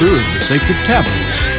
of the sacred tablets.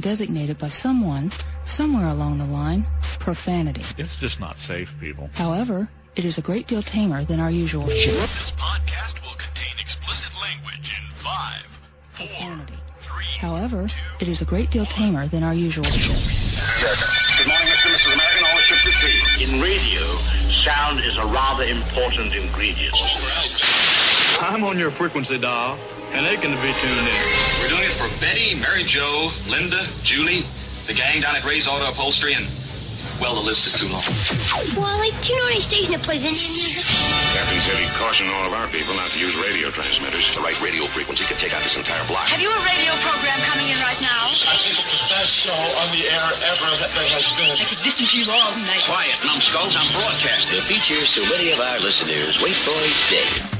Been designated by someone, somewhere along the line, profanity. It's just not safe, people. However, it is a great deal tamer than our usual shit. This podcast will contain explicit language in five, four, Profanity. three. However, it is a great deal tamer than our usual shit. Good morning, Mr. and Mrs. American. All ships at sea. In radio, sound is a rather important ingredient. I'm on your frequency dial, and they can be tuned in. We're doing it for Betty, Mary Jo, Linda, Julie, the gang down at Ray's Auto Upholstery, and, well, the list is too long. Wally, do you know any station that plays Indian music? Captain said he'd caution all of our people not to use radio transmitters. The right radio frequency could take out this entire block. Have you a radio program coming in right now? I think it's the best show on the air ever that there has been. I could listen to you all night. Quiet, numbskulls, I'm broadcasting. The features so many of our listeners wait for each day.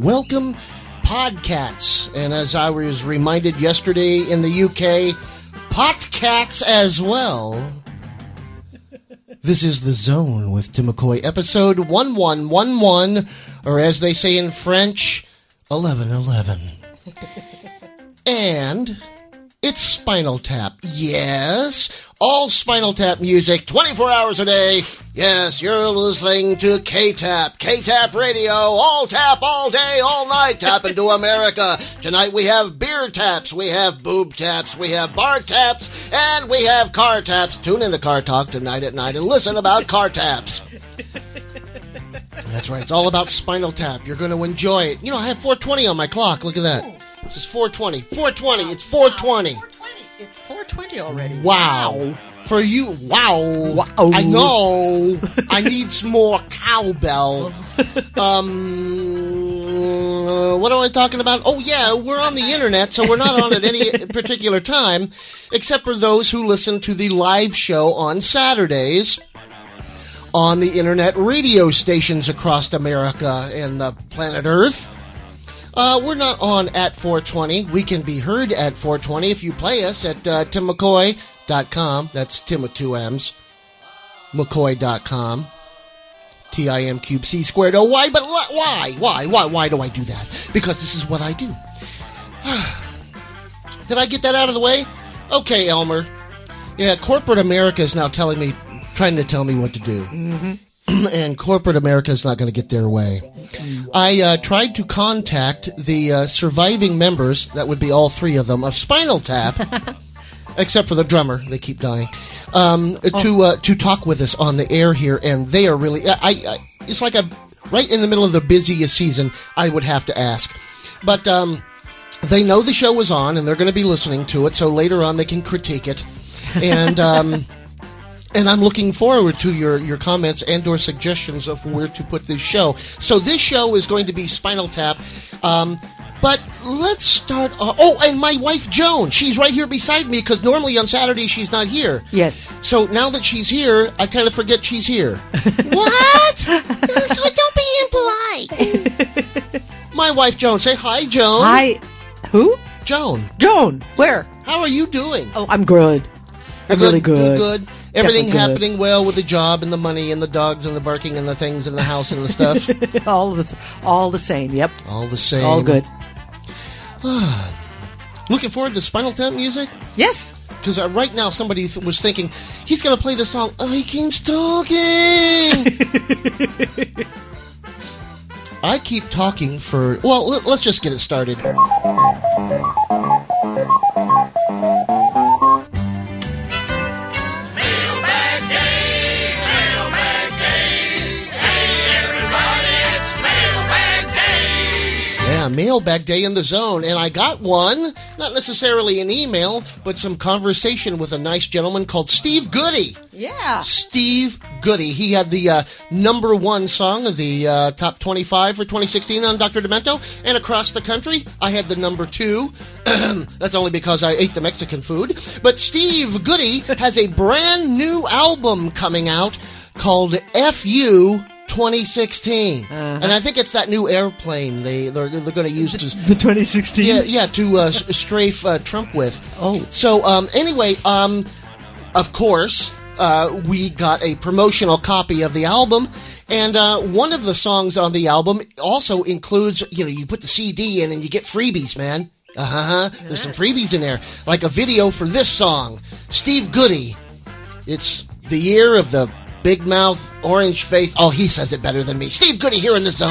Welcome, podcats. And as I was reminded yesterday in the UK, Podcats as well. This is The Zone with Timm McCoy, episode 1111, or as they say in French, 1111. and it's Spinal Tap. Yes, all Spinal Tap music, 24 hours a day. Yes, you're listening to K-Tap, K-Tap Radio, all tap, all day, all night, tap into America. Tonight we have beer taps, we have boob taps, we have bar taps, and we have car taps. Tune into Car Talk tonight at night and listen about car taps. That's right, it's all about Spinal Tap. You're going to enjoy it. You know, I have 420 on my clock. Look at that. This is 420. 420. It's four twenty. Four twenty. It's 420 already. Wow. For you, wow. I know. I need some more cowbell. um, uh, what am I talking about? Oh yeah, we're on the internet, so we're not on at any particular time, except for those who listen to the live show on Saturdays on the internet radio stations across America and the planet Earth. Uh, we're not on at 420. We can be heard at 420 if you play us at uh, timmccoy.com. That's Tim with two M's. McCoy.com. T I M cube C squared. Oh, why? But wh- why? Why? Why? Why do I do that? Because this is what I do. Did I get that out of the way? Okay, Elmer. Yeah, corporate America is now telling me, trying to tell me what to do. and corporate America is not going to get their way. I uh, tried to contact the uh, surviving members, that would be all three of them, of Spinal Tap, except for the drummer. They keep dying. Um, To uh, to talk with us on the air here, and they are really. I, I it's like a right in the middle of the busiest season. I would have to ask, but um, they know the show was on, and they're going to be listening to it. So later on, they can critique it, and. Um, and I'm looking forward to your, your comments and or suggestions of where to put this show. So this show is going to be Spinal Tap. Um, but let's start. Uh, oh, and my wife Joan, she's right here beside me because normally on Saturday she's not here. Yes. So now that she's here, I kind of forget she's here. what? Don't be impolite. my wife Joan, say hi, Joan. Hi. Who? Joan. Joan. Where? How are you doing? Oh, I'm good. I'm really good. Good. Everything happening well with the job and the money and the dogs and the barking and the things and the house and the stuff. all the all the same. Yep. All the same. All good. Looking forward to Spinal Tap music? Yes. Because uh, right now somebody th- was thinking he's going to play the song. He keeps talking. I keep talking for. Well, let- let's just get it started. Mailbag day in the zone, and I got one. Not necessarily an email, but some conversation with a nice gentleman called Steve Goodie. Yeah. Steve Goodie. He had the uh, number one song of the uh, top 25 for 2016 on Dr. Demento, and across the country, I had the number two. That's only because I ate the Mexican food. But Steve Goodie has a brand new album coming out called FU 2016, and I think it's that new airplane they they're, they're going to use to The 2016. yeah, yeah, to uh, strafe uh, Trump with. Oh, so um, anyway, um, of course, uh, we got a promotional copy of the album, and uh, one of the songs on the album also includes, you know, you put the CD in and you get freebies, man. Uh huh. There's some freebies in there, like a video for this song, Steve Goodie. It's the year of the big mouth, orange face. Oh, he says it better than me. Steve Goodie here in the zone.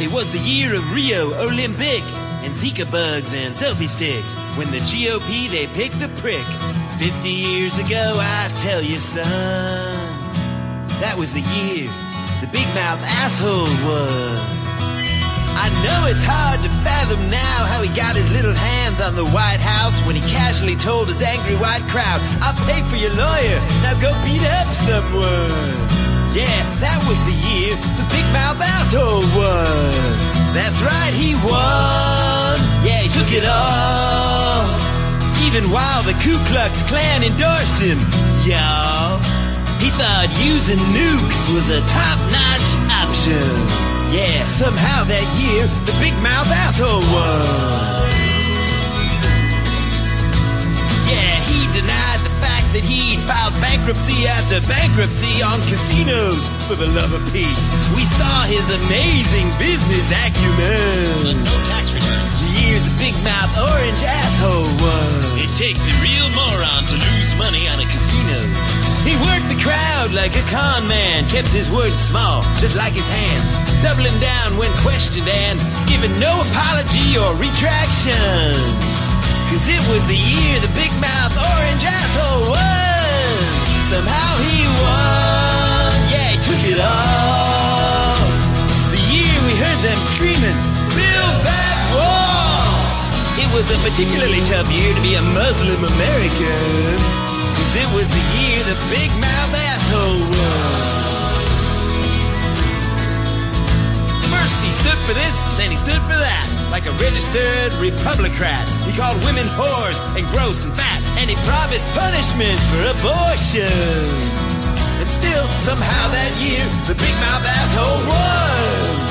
It was the year of Rio Olympics and Zika bugs and selfie sticks when the GOP they picked a prick. Fifty years ago, I tell you, son, that was the year the big mouth asshole was. I know it's hard to fathom now how he got his little hands on the White House when he casually told his angry white crowd, I'll pay for your lawyer, now go beat up someone. Yeah, that was the year the big mouth asshole won. That's right, he won. Yeah, he took it all. Even while the Ku Klux Klan endorsed him, y'all. He thought using nukes was a top-notch option. Yeah, somehow that year, the big mouth asshole won. Yeah, he denied the fact that he'd filed bankruptcy after bankruptcy on casinos for the love of Pete. We saw his amazing business acumen. no tax returns. The year the big mouth orange asshole was. It takes a real moron to lose money on a casino. Crowd like a con man, kept his words small, just like his hands, doubling down when questioned and giving no apology or retraction. Cause it was the year the big mouth orange asshole won. Somehow he won. Yeah, he took it all. The year we heard them screaming, Build that wall. It was a particularly tough year to be a Muslim American. It was the year the big mouth asshole won. First he stood for this, then he stood for that. Like a registered Republican. He called women whores and gross and fat. And he promised punishments for abortions. And still, somehow that year, the big mouth asshole won.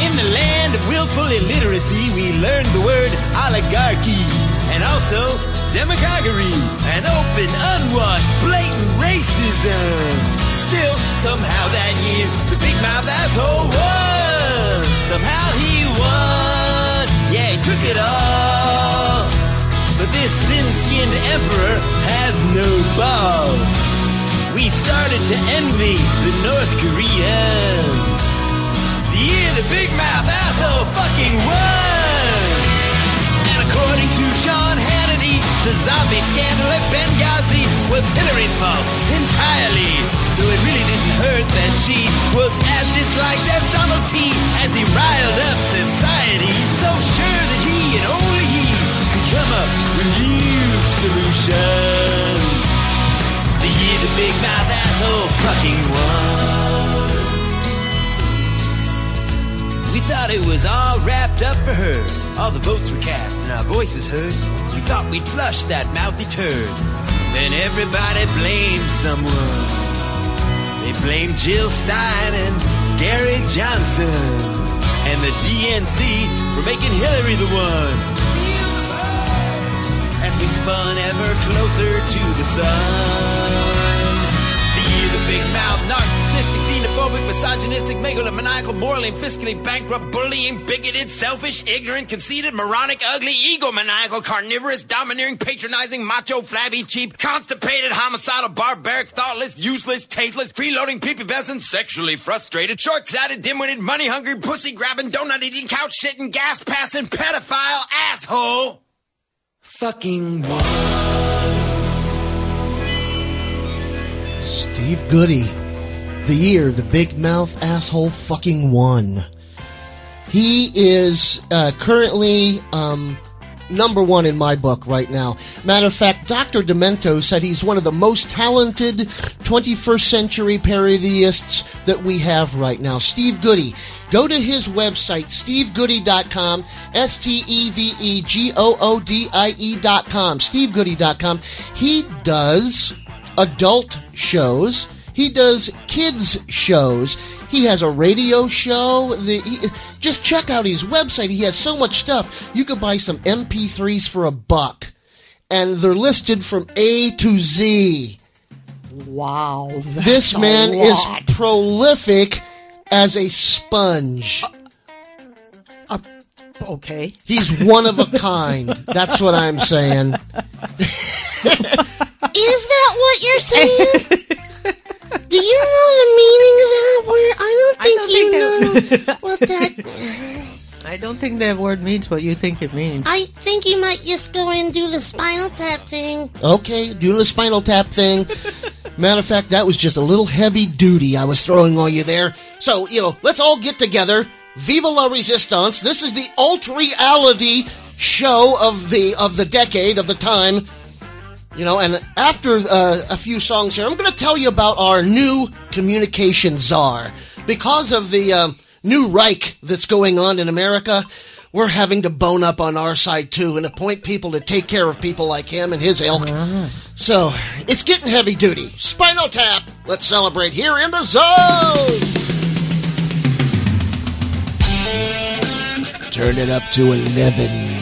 In the land of willful illiteracy, we learned the word oligarchy and also demagoguery and open, unwashed, blatant racism. Still, somehow that year, the big mouth asshole won. Somehow he won. Yeah, he took it all. But this thin-skinned emperor has no balls. We started to envy the North Koreans. The year the big mouth asshole fucking won. The zombie scandal at Benghazi was Hillary's fault entirely. So it really didn't hurt that she was as disliked as Donald T. as he riled up society. So sure that he and only he could come up with huge solutions. The year the big mouth asshole fucking won. We thought it was all wrapped up for her. All the votes were cast and our voices heard. We thought we'd flush that mouthy turd. Then everybody blamed someone. They blamed Jill Stein and Gary Johnson. And the DNC for making Hillary the one. As we spun ever closer to the sun. Xenophobic, misogynistic, megalomaniacal, morally and fiscally bankrupt, bullying, bigoted, selfish, ignorant, conceited, moronic, ugly, egomaniacal, carnivorous, domineering, patronizing, macho, flabby, cheap, constipated, homicidal, barbaric, thoughtless, useless, tasteless, freeloading, pubescent, sexually frustrated, short-sighted, dim-witted, money-hungry, pussy-grabbing, donut-eating, couch-sitting, gas-passing, pedophile, asshole. Fucking one. Steve Goodie. The year the big mouth asshole fucking won. He is uh, currently um, number one in my book right now. Matter of fact, Dr. Demento said he's one of the most talented 21st century parodyists that we have right now. Steve Goodie. Go to his website, stevegoodie.com, S T E V E G O O D I E.com, stevegoodie.com. He does adult shows. He does kids shows. He has a radio show. The, he, just check out his website. He has so much stuff. You could buy some MP3s for a buck, and they're listed from A to Z. Wow. this man is prolific as a sponge. Uh, uh, okay. He's one of a kind. That's what I'm saying. Is that what you're saying? Do you know the meaning of that word? I don't think you know what that. I don't think that word means what you think it means. I think you might just go and do the spinal tap thing. Okay, doing the spinal tap thing. Matter of fact, that was just a little heavy duty I was throwing on you there. So, you know, let's all get together. Viva la Resistance. This is the alt reality show of the of the decade of the time. You know, and after uh, a few songs here, I'm going to tell you about our new communication czar. Because of the uh, new Reich that's going on in America, we're having to bone up on our side too and appoint people to take care of people like him and his ilk. So it's getting heavy duty. Spinal Tap, let's celebrate here in the zone. Turn it up to 11.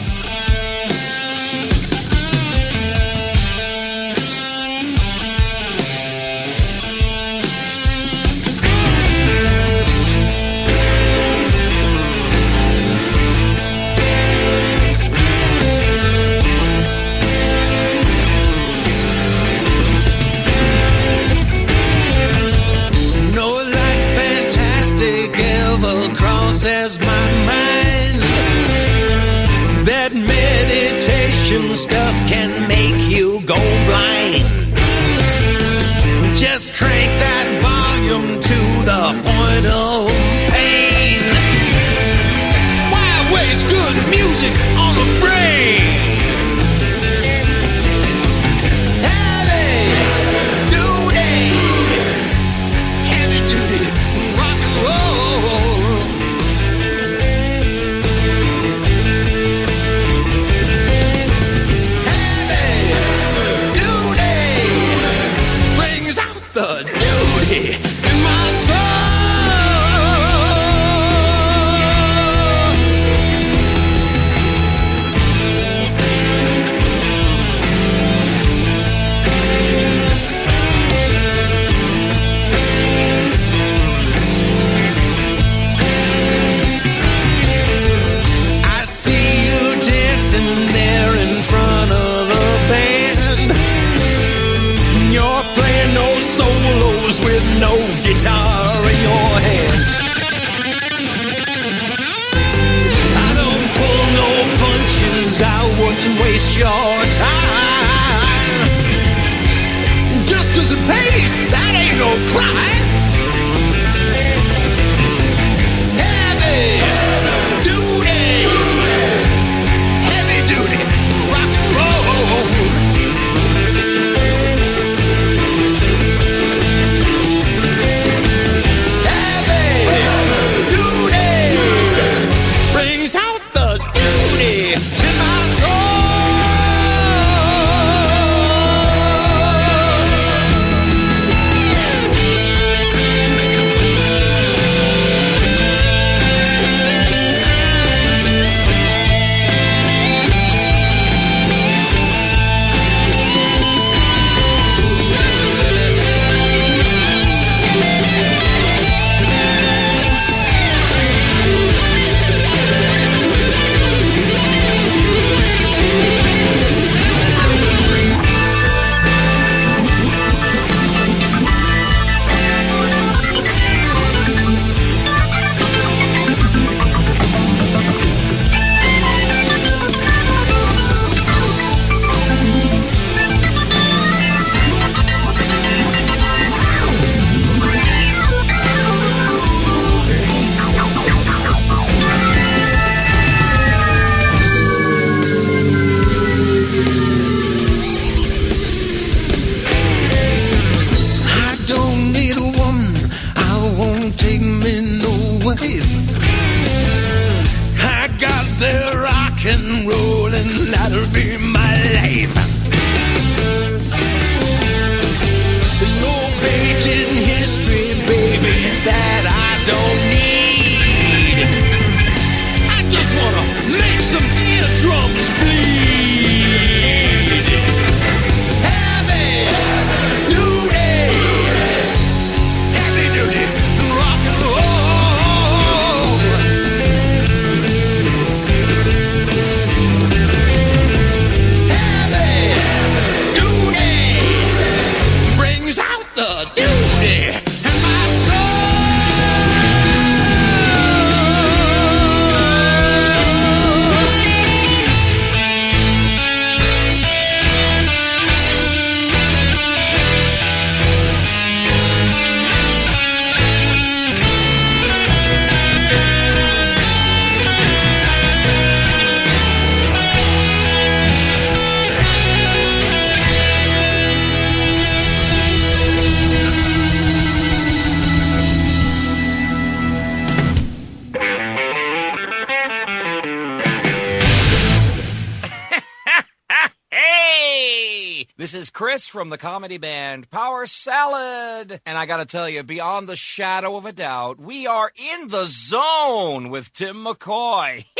Chris from the comedy band Power Salad. And I got to tell you, beyond the shadow of a doubt, we are in the zone with Timm McCoy.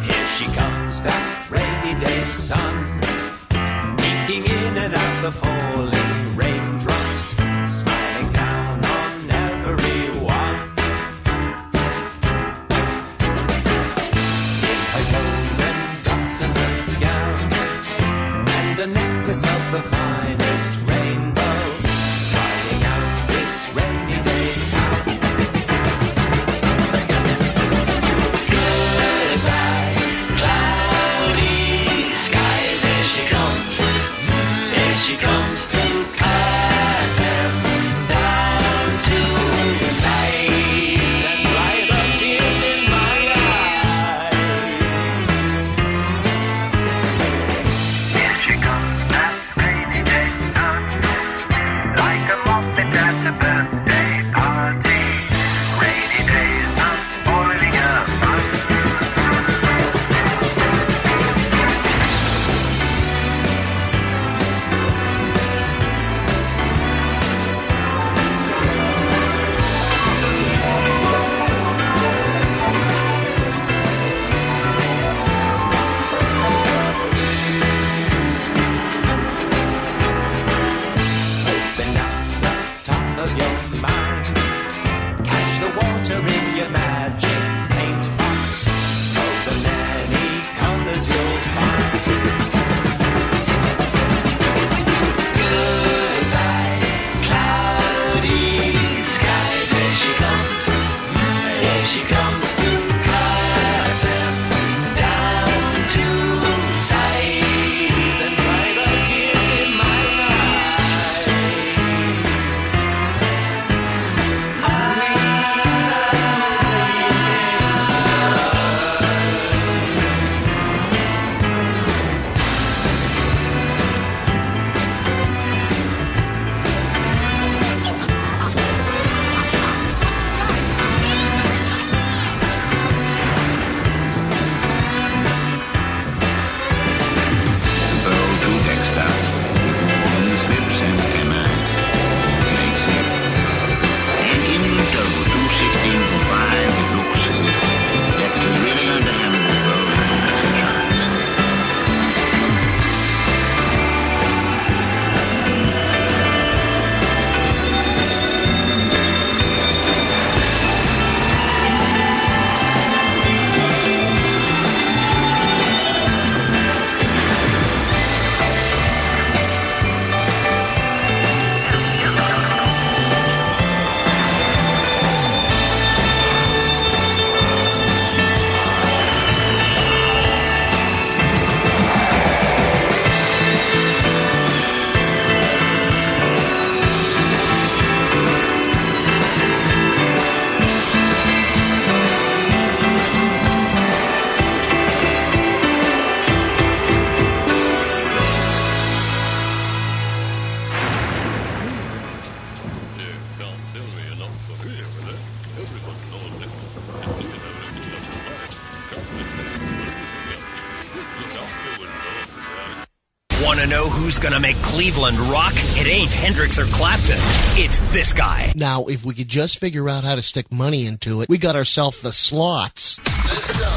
Here she comes, that rainy day sun, peeking in and out the falling rain. yourself the finest Hendrix or Clapton. It's this guy. Now, if we could just figure out how to stick money into it, we got ourselves the slots. The Zone. The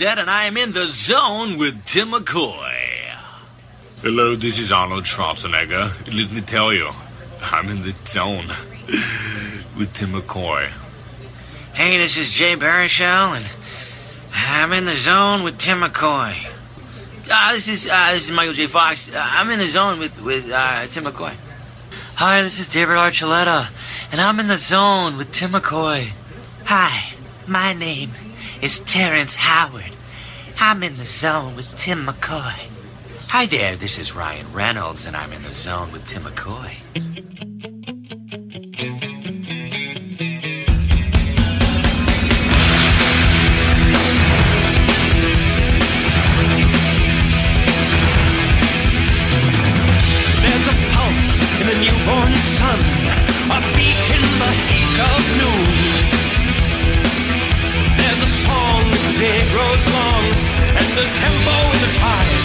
Goddett, and I am in the zone with Timm McCoy. Hello, this is Arnold Schwarzenegger. Let me tell you, I'm in the zone with Timm McCoy. Hey, this is Jay Baruchel, and I'm in the zone with Timm McCoy. Uh, this is uh, this is Michael J. Fox. Uh, I'm in the zone with with uh, Timm McCoy. Hi, this is David Archuleta, and I'm in the zone with Timm McCoy. Hi, my name is Terrence Howard. I'm in the zone with Timm McCoy. Hi there, this is Ryan Reynolds, and I'm in the zone with Timm McCoy. A tempo and the tides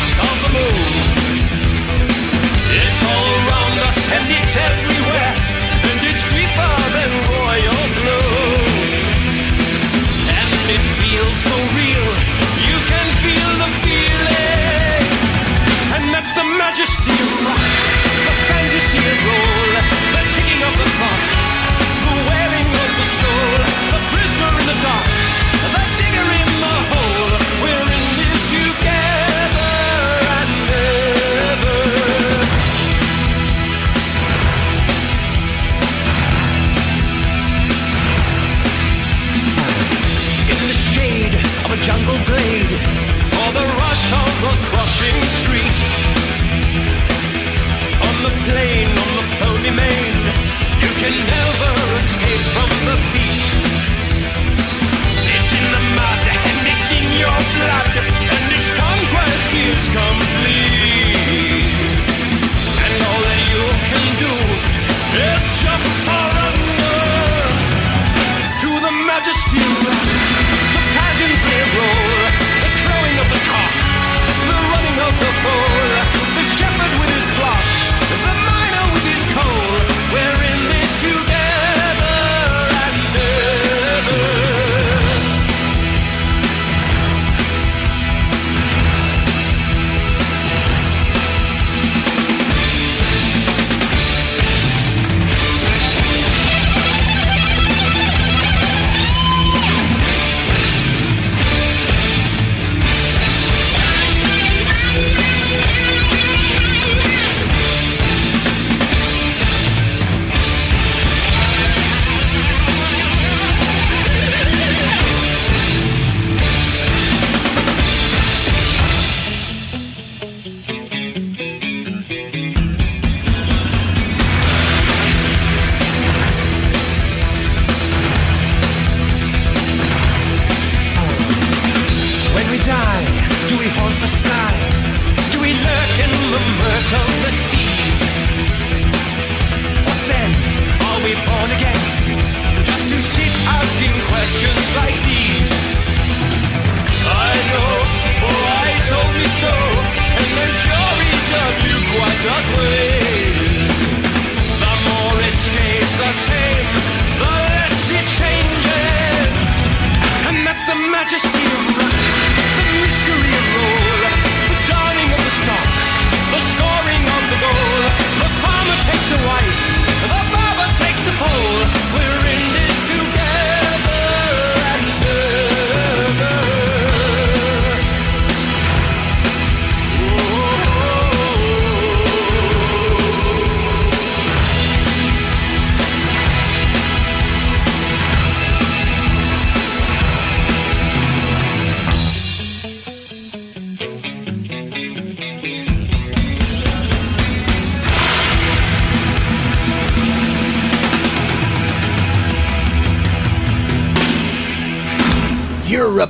from the beat. It's in the mud and it's in your blood, and its conquest is complete.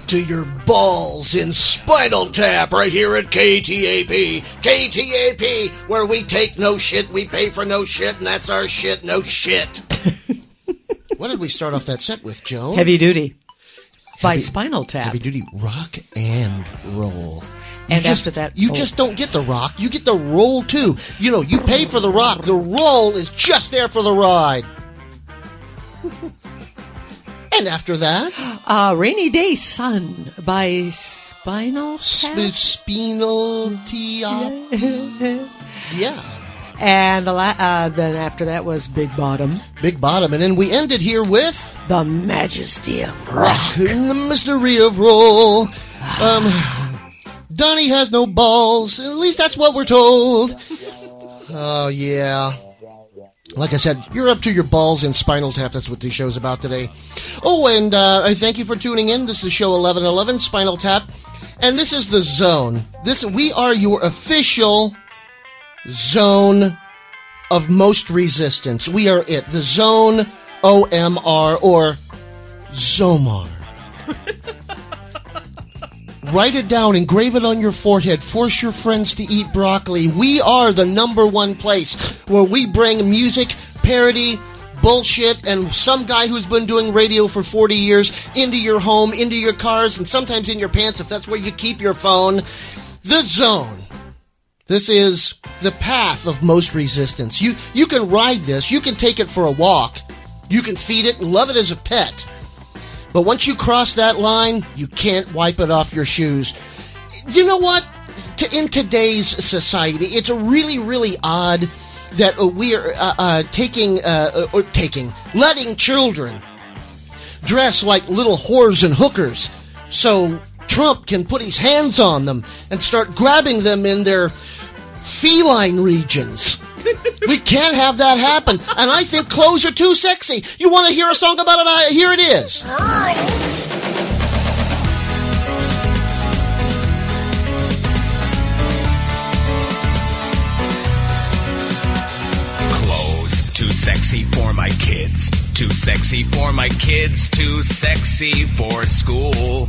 To your balls in Spinal Tap right here at KTAP. KTAP, where we take no shit, we pay for no shit, and that's our shit, no shit. what did we start off that set with, Joe? Heavy Duty by Heavy- Spinal Tap. Heavy duty rock and roll. You And just, after that, you oh. just don't get the rock. You get the roll too. You know, you pay for the rock. The roll is just there for the ride. and after that, Uh, Rainy Day Sun by Spinal Tap. sp- spinal tap. yeah. And the la- uh, then after that was Big Bottom. Big Bottom, and then we ended here with The Majesty of Rock and the Mystery of Roll. Um, Donnie has no balls. At least that's what we're told. Oh yeah. Like I said, you're up to your balls in Spinal Tap. That's what the show's about today. Oh, and uh, I thank you for tuning in. This is show 1111, Spinal Tap, and this is the Zone. This we are your official zone of most resistance. We are it. The Zone OMR or Zomar. Write it down, engrave it on your forehead, force your friends to eat broccoli. We are the number one place where we bring music, parody, bullshit, and some guy who's been doing radio for 40 years into your home, into your cars, and sometimes in your pants if that's where you keep your phone. The Zone. This is the path of most resistance. You you can ride this, you can take it for a walk, you can feed it and love it as a pet. But once you cross that line, you can't wipe it off your shoes. You know what? In today's society, it's really, really odd that we are uh, uh, taking, uh, uh, or taking, letting children dress like little whores and hookers so Trump can put his hands on them and start grabbing them in their feline regions. we can't have that happen. And I think clothes are too sexy. You want to hear a song about it? I, here it is. Clothes too sexy for my kids. Too sexy for my kids. Too sexy for school.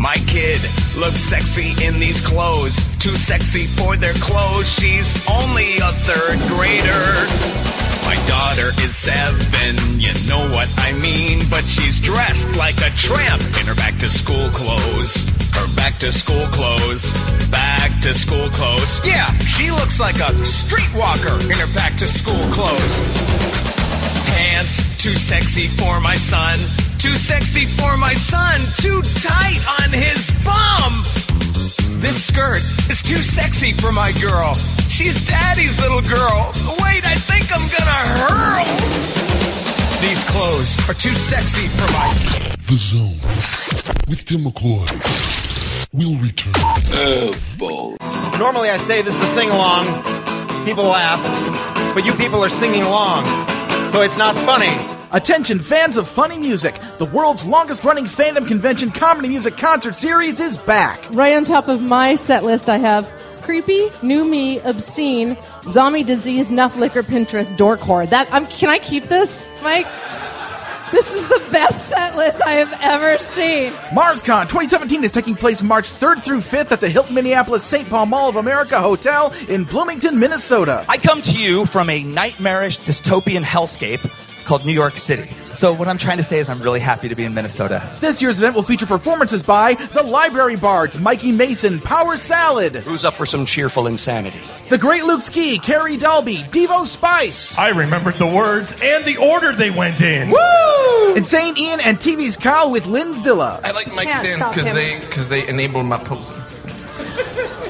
My kid looks sexy in these clothes, too sexy for their clothes. She's only a third grader. My daughter is seven, you know what I mean, but she's dressed like a tramp in her back to school clothes. Her back to school clothes, back to school clothes. Yeah, she looks like a streetwalker in her back to school clothes. Pants, too sexy for my son, too sexy for my son, too tight on his bum. This skirt is too sexy for my girl. She's daddy's little girl. Wait, I think I'm gonna hurl. These clothes are too sexy for my. The Zone with Timm McCoy We'll return. Normally I say this is a sing along. People laugh, but you people are singing along. So it's not funny. Attention, fans of funny music! The world's longest running fandom convention comedy music concert series is back. Right on top of my set list, I have creepy, new me, obscene, zombie disease, nuff liquor, Pinterest, dorkcore. That I'm, can I keep this, Mike? This is the best set list I have ever seen. MarsCon 2017 is taking place March 3rd through 5th at the Hilton Minneapolis St. Paul Mall of America Hotel in Bloomington, Minnesota. I come to you from a nightmarish dystopian hellscape called New York City. So what I'm trying to say is I'm really happy to be in Minnesota. This year's event will feature performances by the Library Bards, Mikey Mason, Power Salad, Who's up for some cheerful insanity? The Great Luke Ski, Carrie Dalby, Devo Spice. I remembered the words and the order they went in. Woo! Insane Ian and TV's Kyle with Lynn Zilla. I like mic Can't stands because they because they enable my posing.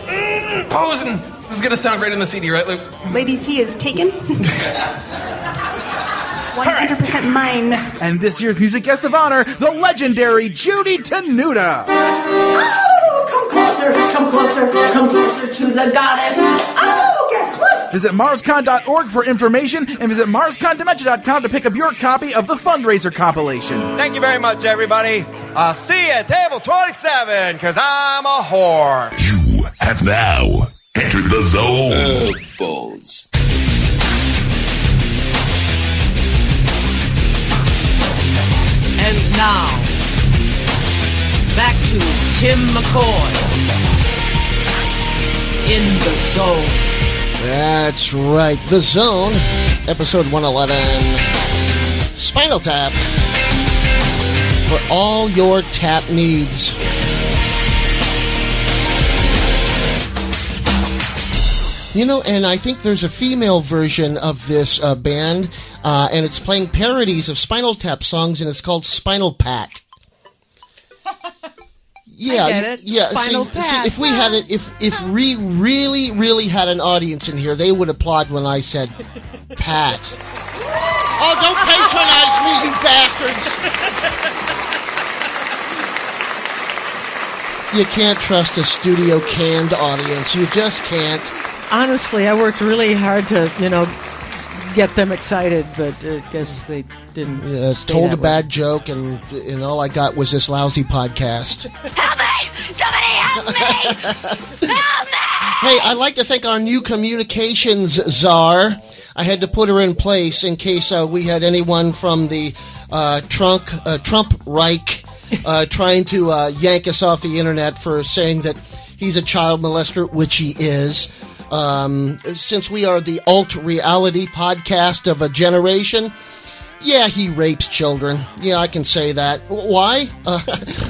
Mm, posing. This is gonna sound great in the CD, right, Luke? Ladies, he is taken. 100% mine. And this year's music guest of honor, the legendary Judy Tenuta. Oh, come closer, come closer, come closer to the goddess. Oh, guess what? Visit MarsCon.org for information and visit MarsConDementia.com to pick up your copy of the fundraiser compilation. Thank you very much, everybody. I'll see you at table 27, because I'm a whore. You have now entered the zone. balls. Now, back to Timm McCoy in the zone. That's right. The Zone, episode 111. Spinal Tap. For all your tap needs. You know, and I think there's a female version of this uh, band, uh, and it's playing parodies of Spinal Tap songs, and it's called Spinal Pat. Yeah, get it. yeah. Spinal see, see, if we had it, if if we really, really had an audience in here, they would applaud when I said Pat. Oh, don't patronize me, you bastards! You can't trust a studio canned audience. You just can't. Honestly, I worked really hard to, you know, get them excited, but I guess they didn't. Uh, stay told that a way. bad joke, and and all I got was this lousy podcast. Help me! Somebody help me! help me! Hey, I'd like to thank our new communications czar. I had to put her in place in case uh, we had anyone from the uh, Trump uh, Trump Reich uh, trying to uh, yank us off the internet for saying that he's a child molester, which he is. Um, since we are the alt reality podcast of a generation, yeah, he rapes children. Yeah, I can say that. Why? Uh,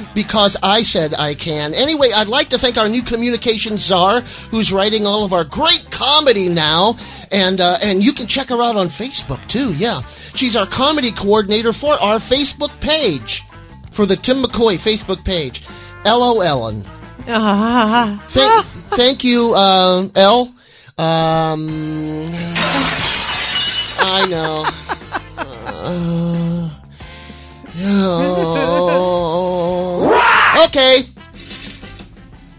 because I said I can. Anyway, I'd like to thank our new communications czar, who's writing all of our great comedy now, and uh, and you can check her out on Facebook too. Yeah, she's our comedy coordinator for our Facebook page, for the Timm McCoy Facebook page. LOL. Ah. Thank, thank you, uh, L. Um, I know. Uh, oh. Okay.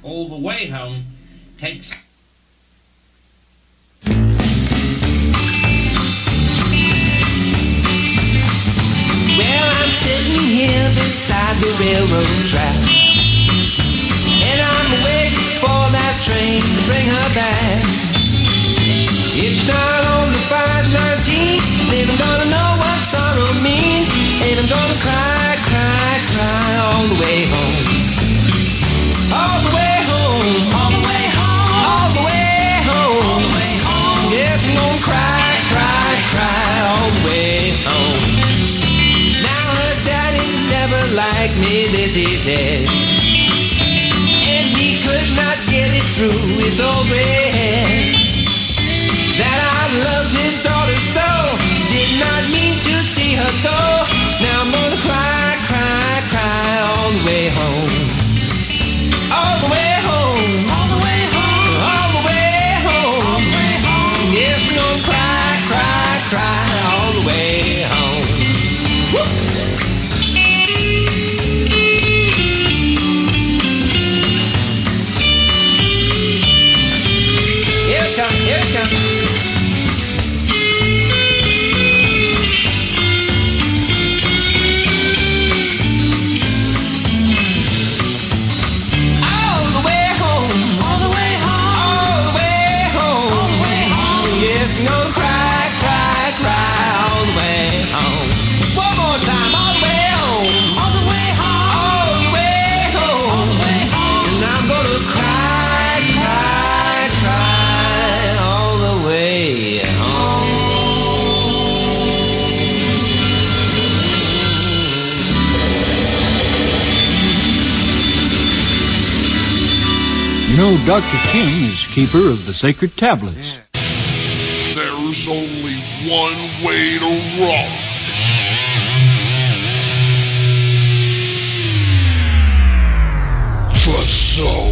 All the way home takes Well, I'm sitting here beside the railroad track. And I'm waiting for that train to bring her back. It's not on the 519, and I'm gonna know what sorrow means. And I'm gonna cry, cry, cry all the way home. All the way so bad that I loved his daughter so. Did not mean to see her go. know Dr. Kim is keeper of the sacred tablets. There's only one way to rock. Just so.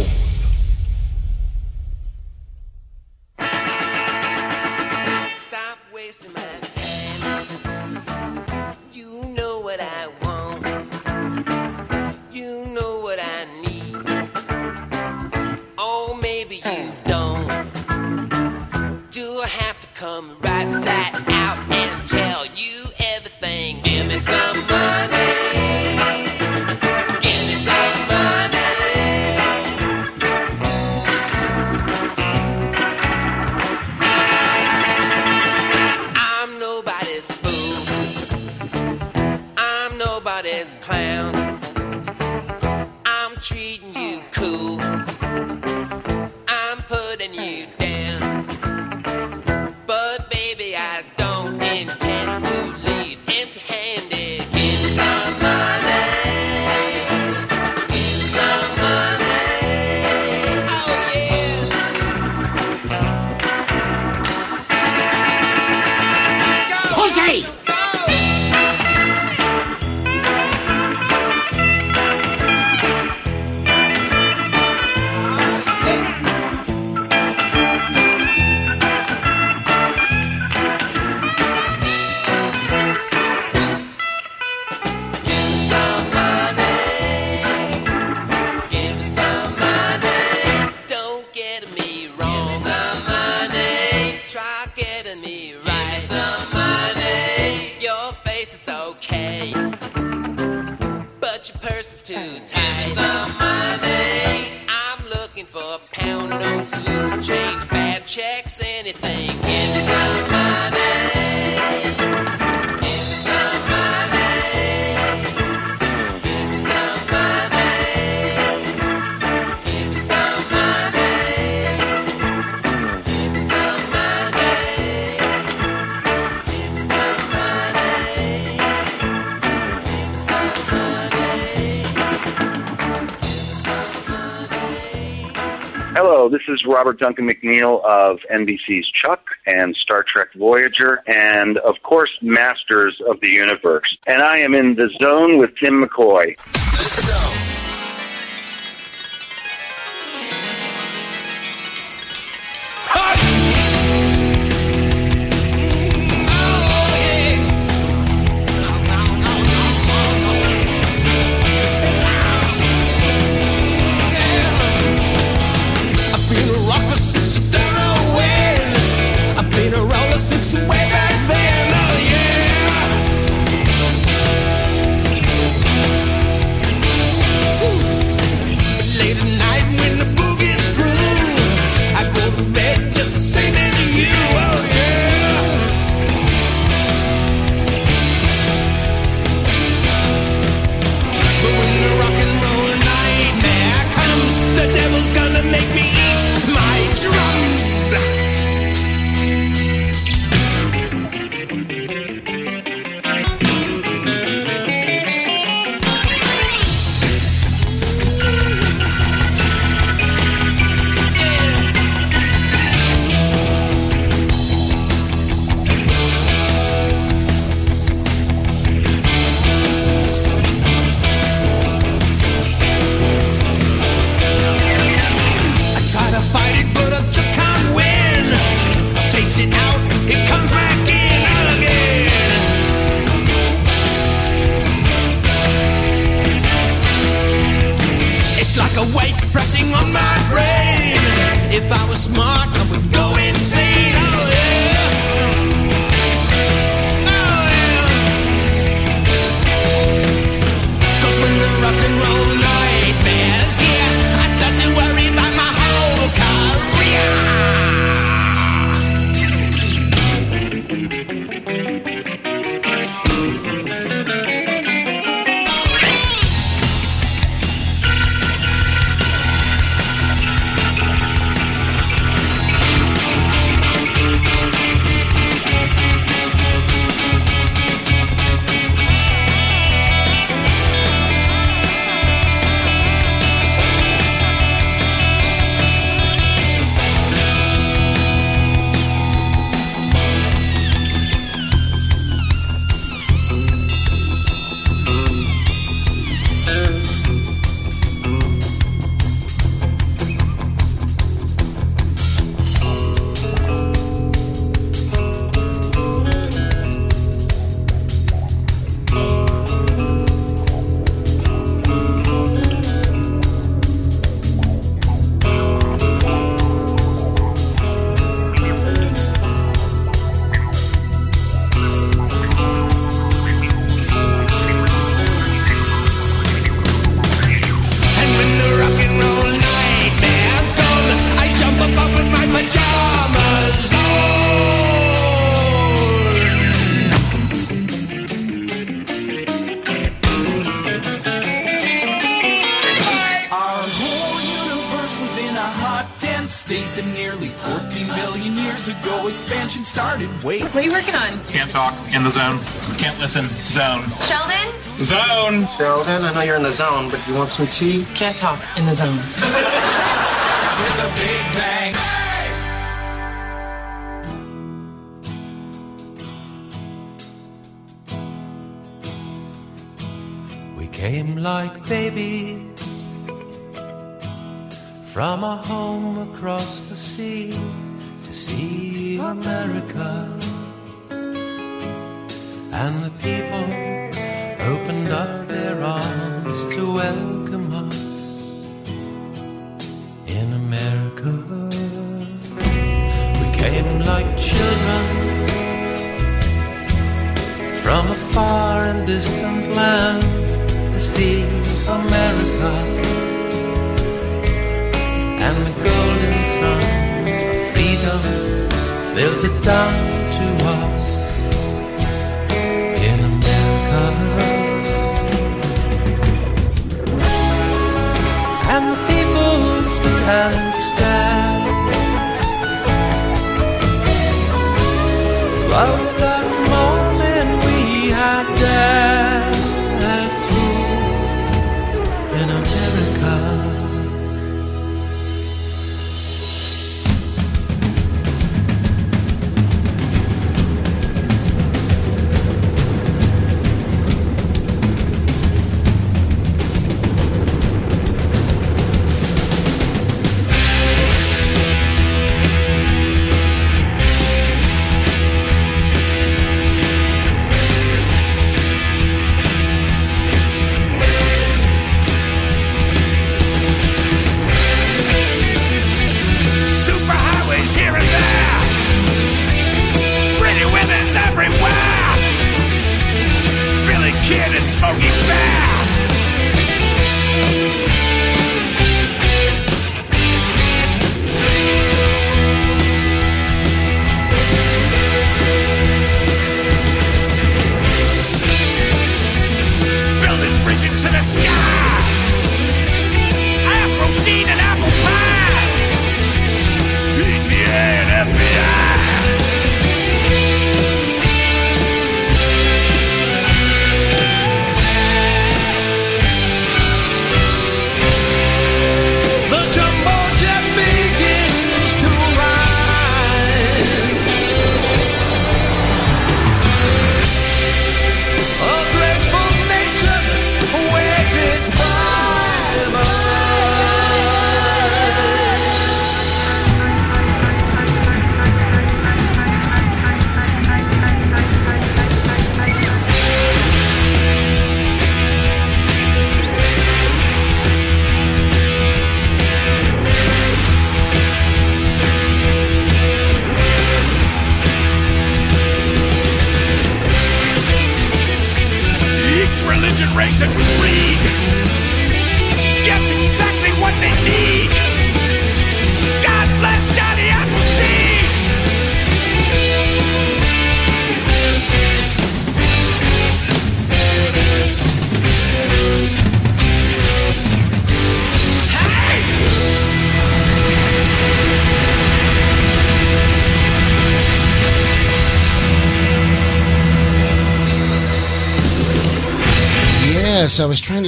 is Robert Duncan McNeil of NBC's Chuck and Star Trek Voyager, and of course, Masters of the Universe. And I am in the zone with Timm McCoy. know you're in the zone, but you want some tea? Can't talk in the zone.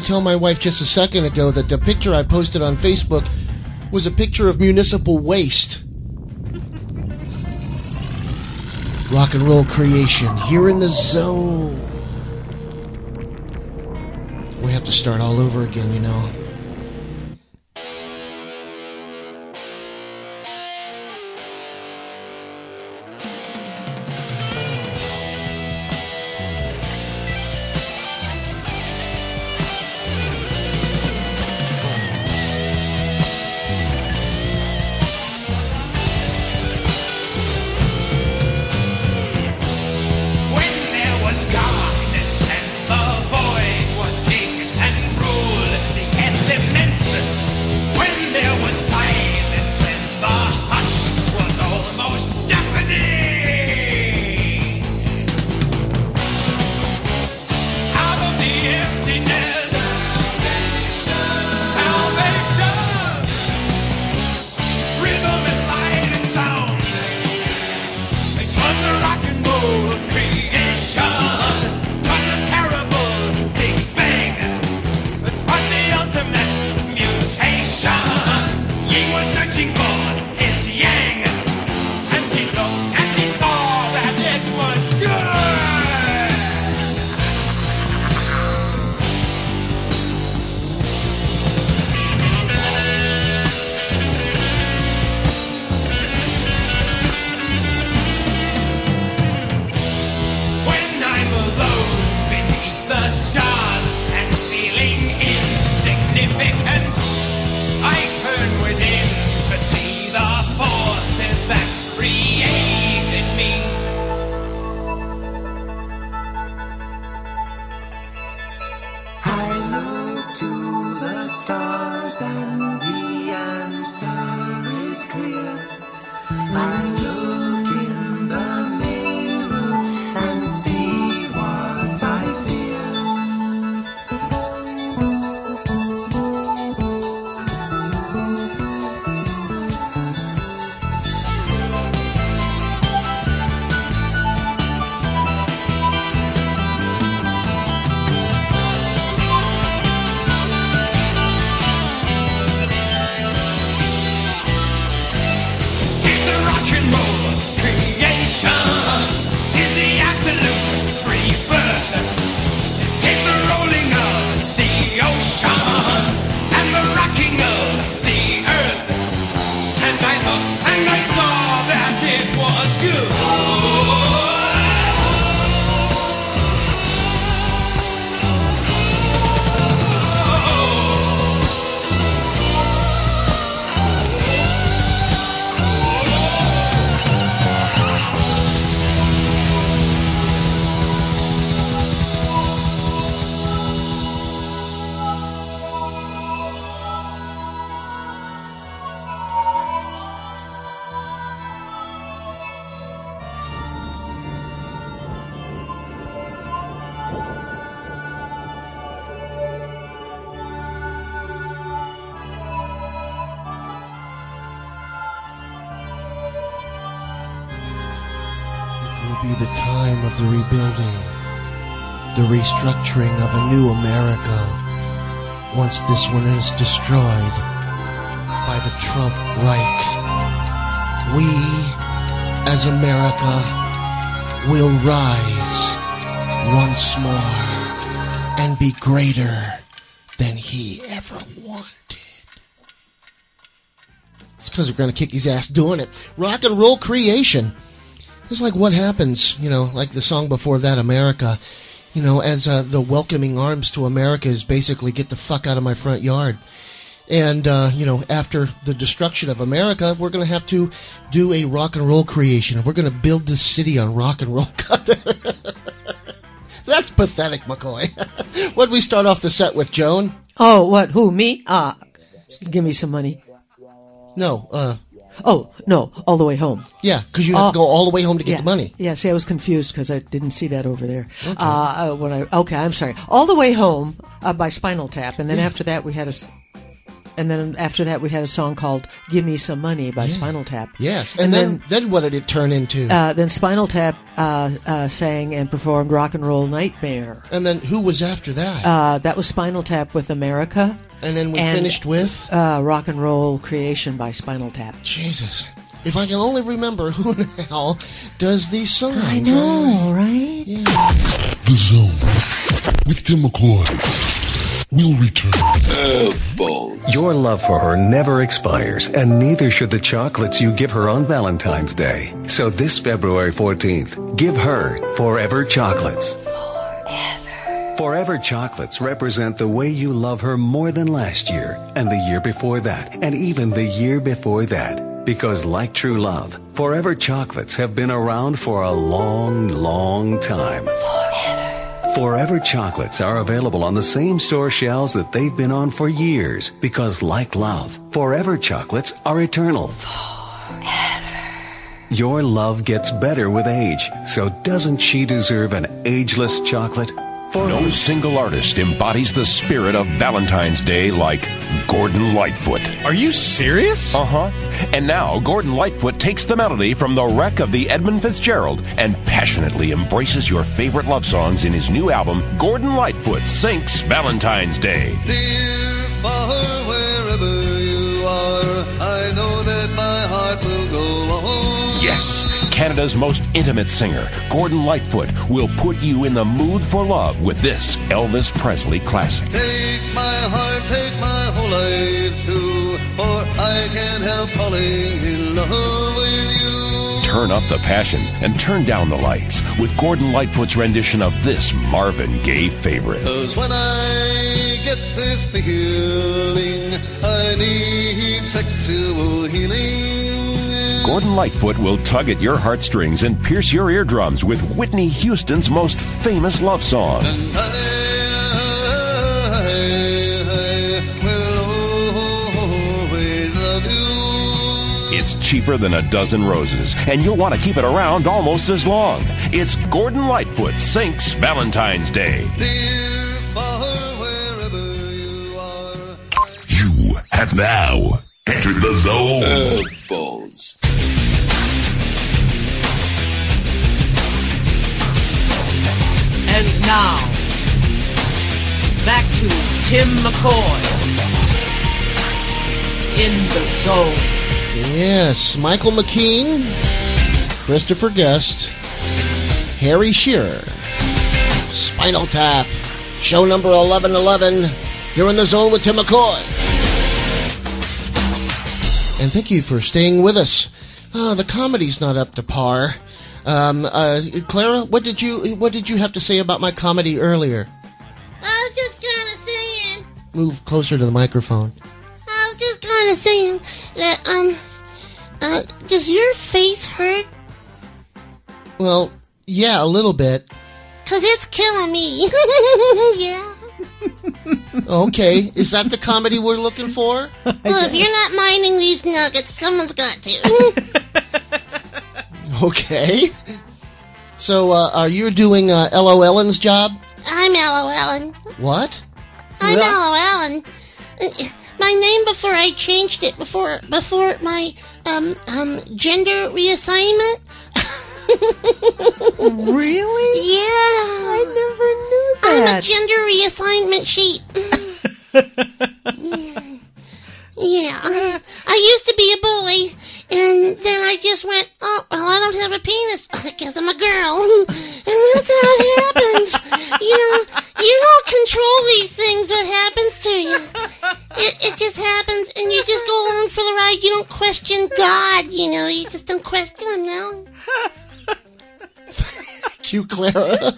Tell my wife just a second ago that the picture I posted on Facebook was a picture of municipal waste. Rock and roll creation here in the zone. We have to start all over again, you know. Stars new America. Once this one is destroyed by the Trump Reich, we, as America, will rise once more and be greater than he ever wanted. It's because we're going to kick his ass doing it. Rock and roll creation. It's like what happens, you know, like the song before that, America. You know, as uh, the welcoming arms to America is basically get the fuck out of my front yard. And, uh, you know, after the destruction of America, we're going to have to do a rock and roll creation. We're going to build this city on rock and roll. Cut. That's pathetic, McCoy. what we start off the set with, Joan? Oh, what? Who? Me? Ah, give me some money. No, uh. Oh, no, all the way home. Yeah, because you have to Oh, go all the way home to get yeah. the money. Yeah, see, I was confused because I didn't see that over there. Uh, uh, when I okay, I'm sorry. All the way home uh, by Spinal Tap, and then after that we had a. s- and then after that we had a song called "Give Me Some Money" by Spinal Tap. Yes, and, then, then what did it turn into? Uh, then Spinal Tap uh, uh, sang and performed "Rock and Roll Nightmare." and then who was after that? Uh, that was Spinal Tap with America. And then we finished with uh, "Rock and Roll Creation" by Spinal Tap. Jesus. If I can only remember who the hell does these songs. I know, right? The Zone with Timm McCoy will return. Your love for her never expires, and neither should the chocolates you give her on Valentine's Day. So this February 14th, give her Forever Chocolates. Forever Chocolates represent the way you love her more than last year, and the year before that, and even the year before that. Because like true love, Forever Chocolates have been around for a long, long time. Forever Chocolates are available on the same store shelves that they've been on for years because, like love, Forever Chocolates are eternal. Your love gets better with age, so doesn't she deserve an ageless chocolate? No single artist embodies the spirit of Valentine's Day like Gordon Lightfoot. Are you serious? Uh huh. And now Gordon Lightfoot takes the melody from the wreck of the Edmund Fitzgerald and passionately embraces your favorite love songs in his new album, Gordon Lightfoot Sinks Valentine's Day. Dear far wherever you are, I know that my heart will go on. Yes, Canada's most intimate singer, Gordon Lightfoot, will put you in the mood for love with this Elvis Presley classic. Take my heart, take my whole life too, for I can't help falling in love with you. Turn up the passion and turn down the lights with Gordon Lightfoot's rendition of this Marvin Gaye favorite. Cause when I get this feeling, I need sexual healing. Gordon Lightfoot will tug at your heartstrings and pierce your eardrums with Whitney Houston's most famous love song. It's cheaper than a dozen roses, and you'll want to keep it around almost as long. It's Gordon Lightfoot Sinks Valentine's Day. You have now entered the zone. balls. And now, back to Timm McCoy in the zone. Yes, Michael McKean, Christopher Guest, Harry Shearer, Spinal Tap, show number 1111. You're in the zone with Tim McCoy. And thank you for staying with us. Uh, the comedy's not up to par. Um, uh, Clara, what did you what did you have to say about my comedy earlier? I was just kind of saying. Move closer to the microphone. I was just kind of saying that um, uh, does your face hurt? Well, yeah, a little bit. Cause it's killing me. yeah. Okay, is that the comedy we're looking for? Well, if you're not minding these nuggets, someone's got to. Okay. So, uh, are you doing uh, LOL's job? I'm LOLen. What? I'm LOLen. Uh, My name before I changed it before before my um um gender reassignment. really? Yeah. I never knew that. I'm a gender reassignment sheet. yeah. um, I used to be a boy, and then I just went, oh, well, I don't have a penis. I guess I'm a girl. and that's how it happens. You know, you don't control these things, what happens to you. It, it just happens, and you just go along for the ride. You don't question God, you know, you just don't question Him now. Cute Clara.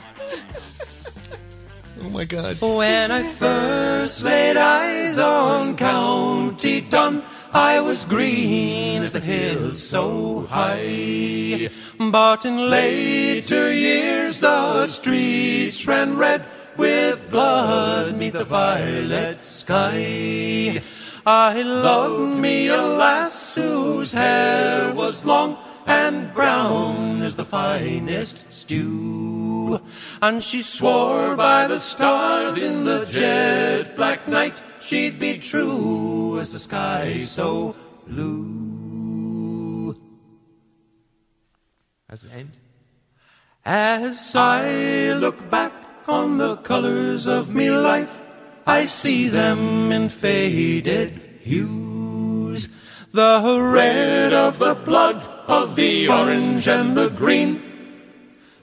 Oh my god. When I first laid eyes on County Dun, I was green as the hills so high. But in later years, the streets ran red with blood neath the violet sky. I loved me a lass whose hair was long and brown as the finest stew. And she swore by the stars in the jet black night she'd be true as the sky so blue. How's it end? As I look back on the colors of me life, I see them in faded hues. The red of the blood of the orange and the green.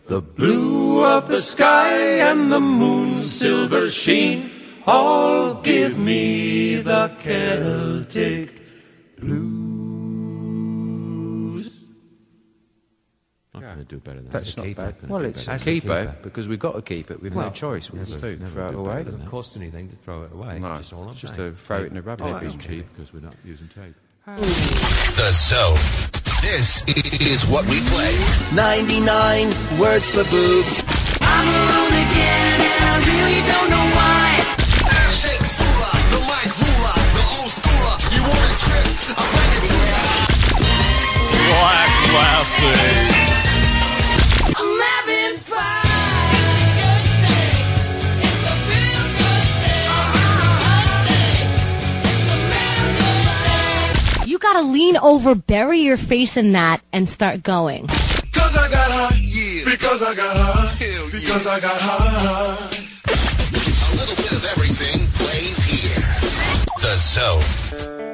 The blue of the sky and the moon's silver sheen all give me the Celtic blues. I can do better than that. That's not bad. Well, it's a That's a keeper, keeper. because we've got to keep it. We've Well, no choice. We've never- got to never throw it away. It Doesn't cost anything to throw it away. No, That's all it's just to throw it in the rubbish bin. that's cheap. because we're not using tape. The Zone. This is what we play. 99 words for boobs. I'm alone again and I really don't know why. Shake Sula, the mic ruler, the old schooler. You want a trip? I bring it to you. Black Classic. Good thing. You gotta lean over, bury your face in that, and start going. Cause I got her, yeah. Because I got her, because I got her. A little bit of everything plays here. The Zone.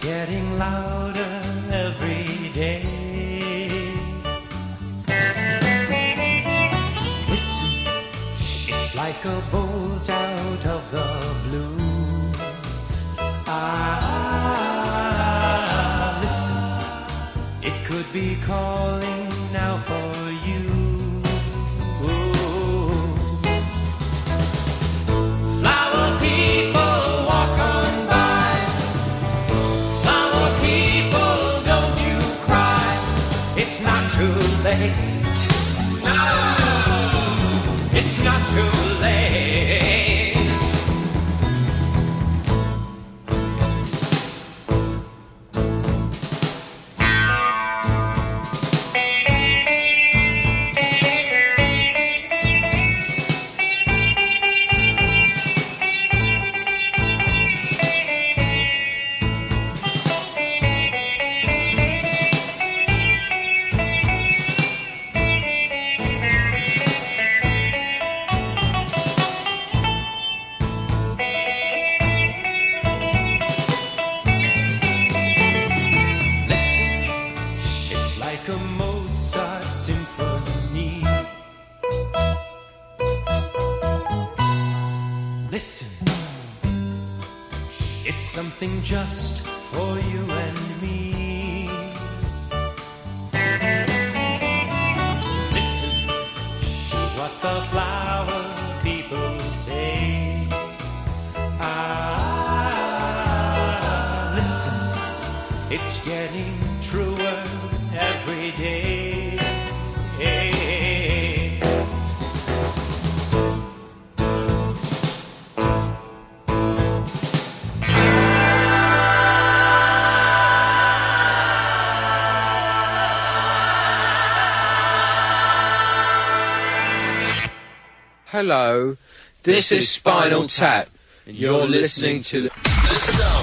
Getting louder every day. Listen, it's like a bolt out of the blue. Ah, listen. It could be calling now for it's something just for you and me. Listen to what the flower people say. Ah, listen. It's getting Hello, this is Spinal Tap, and you're listening to the.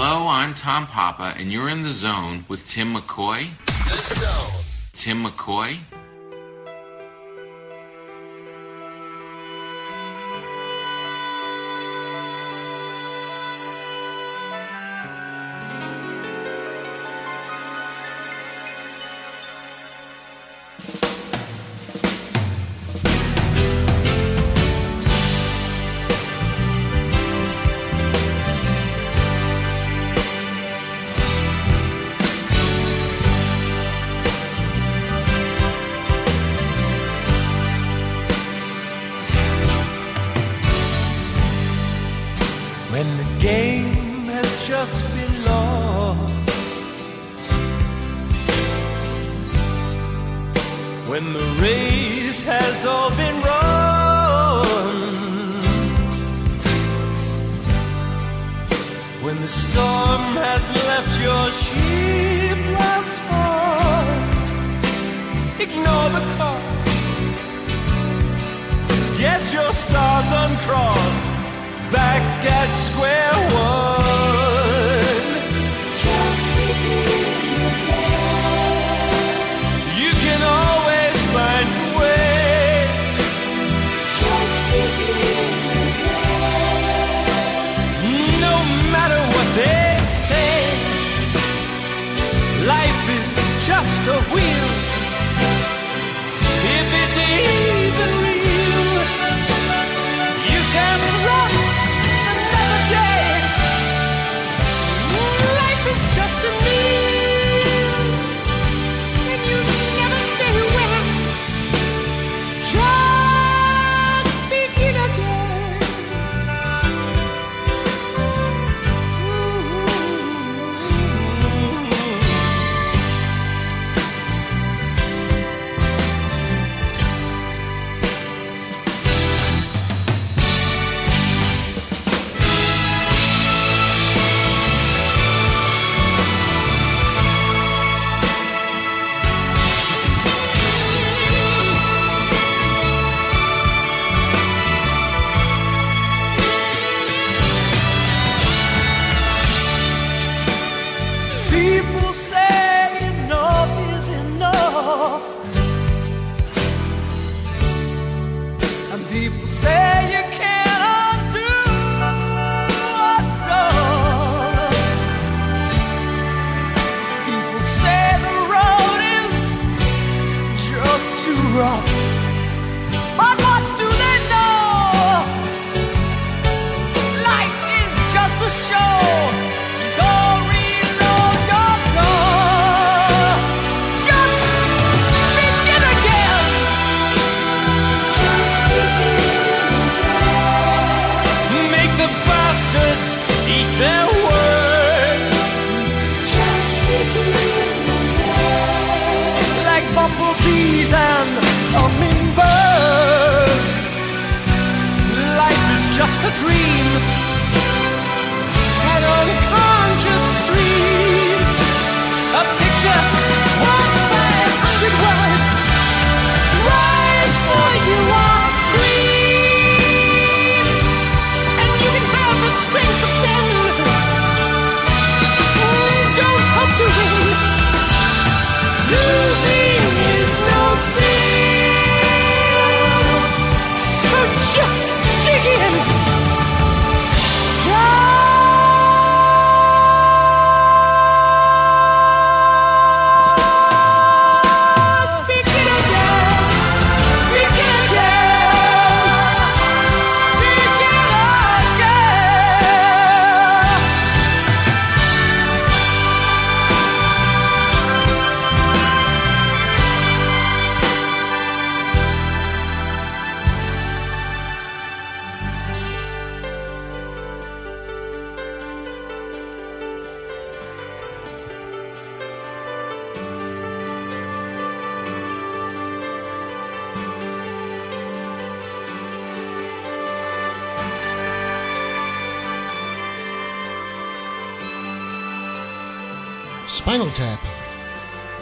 Hello, I'm Tom Papa, and you're in the zone with Timm McCoy. The Zone. Timm McCoy.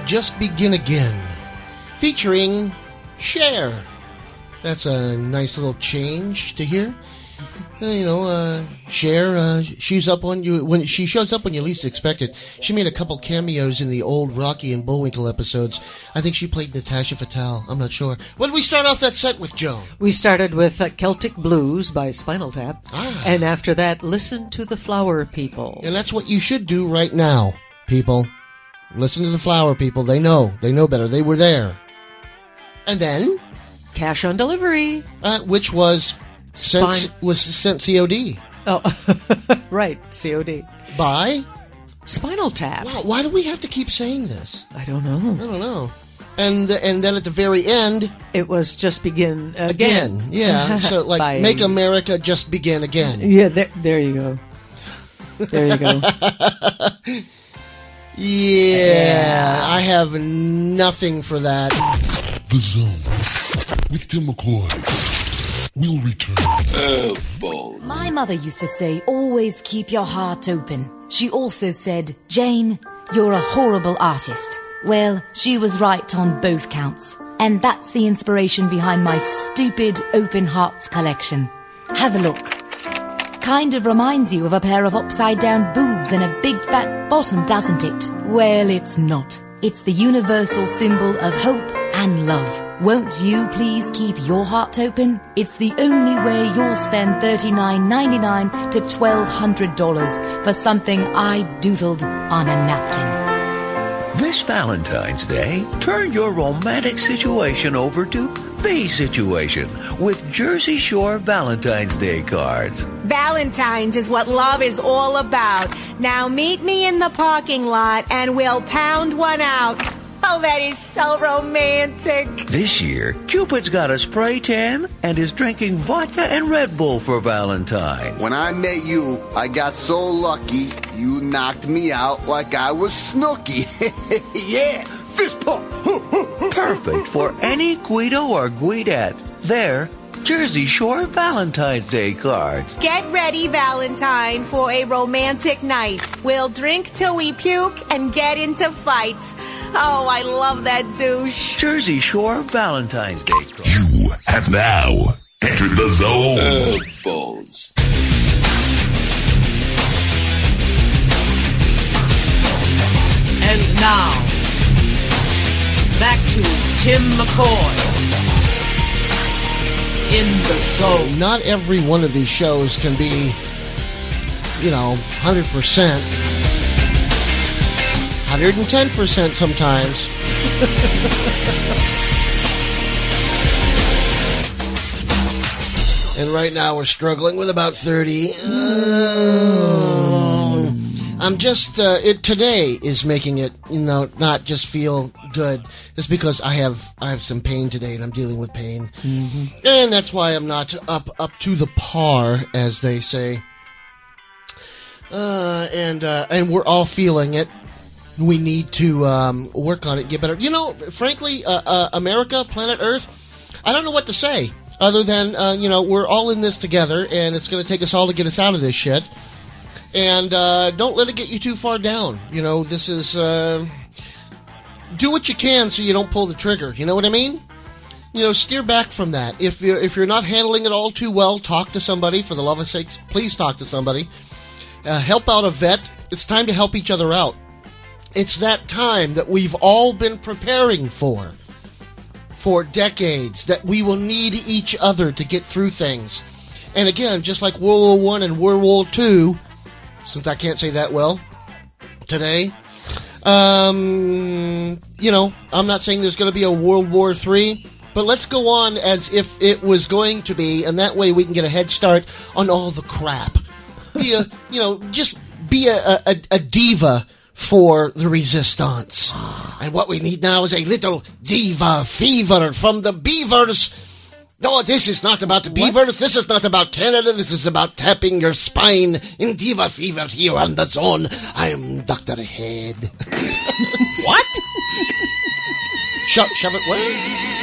Just Begin Again. Featuring Cher. That's a nice little change to hear. Uh, you know, uh, Cher, uh, she's up on you when she shows up when you least expect it. She made a couple cameos in the old Rocky and Bullwinkle episodes. I think she played Natasha Fatale. I'm not sure. What did we start off that set with, Joan? We started with uh, Celtic Blues by Spinal Tap. ah. And after that, Listen to the Flower People. And that's what you should do right now, people. Listen to the flower people. They know. They know better. They were there. And then Cash on Delivery. Uh, which was sent, Spine- was sent COD. Oh, right. COD. By? Spinal Tap. Wow, why do we have to keep saying this? I don't know. I don't know. And and then at the very end, it was just begin again. again. Yeah. So like, By- make America just begin again. Yeah, there, there you go. There you go. Yeah, I have nothing for that. The Zone with Timm McCoy. We'll return. Balls. My mother used to say, always keep your heart open. She also said, Jane, you're a horrible artist. Well, she was right on both counts. And that's the inspiration behind my stupid Open Hearts collection. Have a look. Kind of reminds you of a pair of upside down boobs and a big fat bottom, doesn't it? Well, it's not. It's the universal symbol of hope and love. Won't you please keep your heart open? It's the only way you'll spend $39.99 to $1,200 for something I doodled on a napkin. This Valentine's Day, turn your romantic situation over to the situation with Jersey Shore Valentine's Day cards. Valentine's is what love is all about. Now meet me in the parking lot and we'll pound one out. Oh, that is so romantic. This year, Cupid's got a spray tan and is drinking vodka and Red Bull for Valentine's. When I met you, I got so lucky, you knocked me out like I was Snooki. yeah, fist pump. Perfect for any Guido or Guidette. They're Jersey Shore Valentine's Day cards. Get ready, Valentine, for a romantic night. We'll drink till we puke and get into fights. Oh, I love that douche. Jersey Shore Valentine's Day cards. You have now entered the zone. Balls. And now, back to Timm McCoy in the zone. Not every one of these shows can be, you know, 100%. 110% sometimes. and right now we're struggling with about 30. Uh, I'm just uh, it today is making it you know not just feel good. It's because I have I have some pain today and I'm dealing with pain, and that's why I'm not up up to the par as they say. Uh, and uh, and we're all feeling it. We need to um, work on it, get better. You know, frankly, uh, uh, America, planet Earth. I don't know what to say. other than uh, you know we're all in this together, and it's going to take us all to get us out of this shit. And uh, don't let it get you too far down. You know, this is uh, do what you can so you don't pull the trigger. You know what I mean? You know, steer back from that. If you're if you're not handling it all too well, talk to somebody. For the love of sakes, please talk to somebody. Uh, help out a vet. It's time to help each other out. It's that time that we've all been preparing for for decades that we will need each other to get through things. And again, just like World War One and World War Two, since I can't say that well today, um, you know, I'm not saying there's going to be a World War Three, but let's go on as if it was going to be, and that way we can get a head start on all the crap. Be a, you know, just be a, a, a diva for the resistance. And what we need now is a little diva fever from the beavers. No, this is not about the beavers. This is not about Canada. This is about tapping your spine in diva fever here on the zone. I'm Dr. Head. what? shove, shove it where?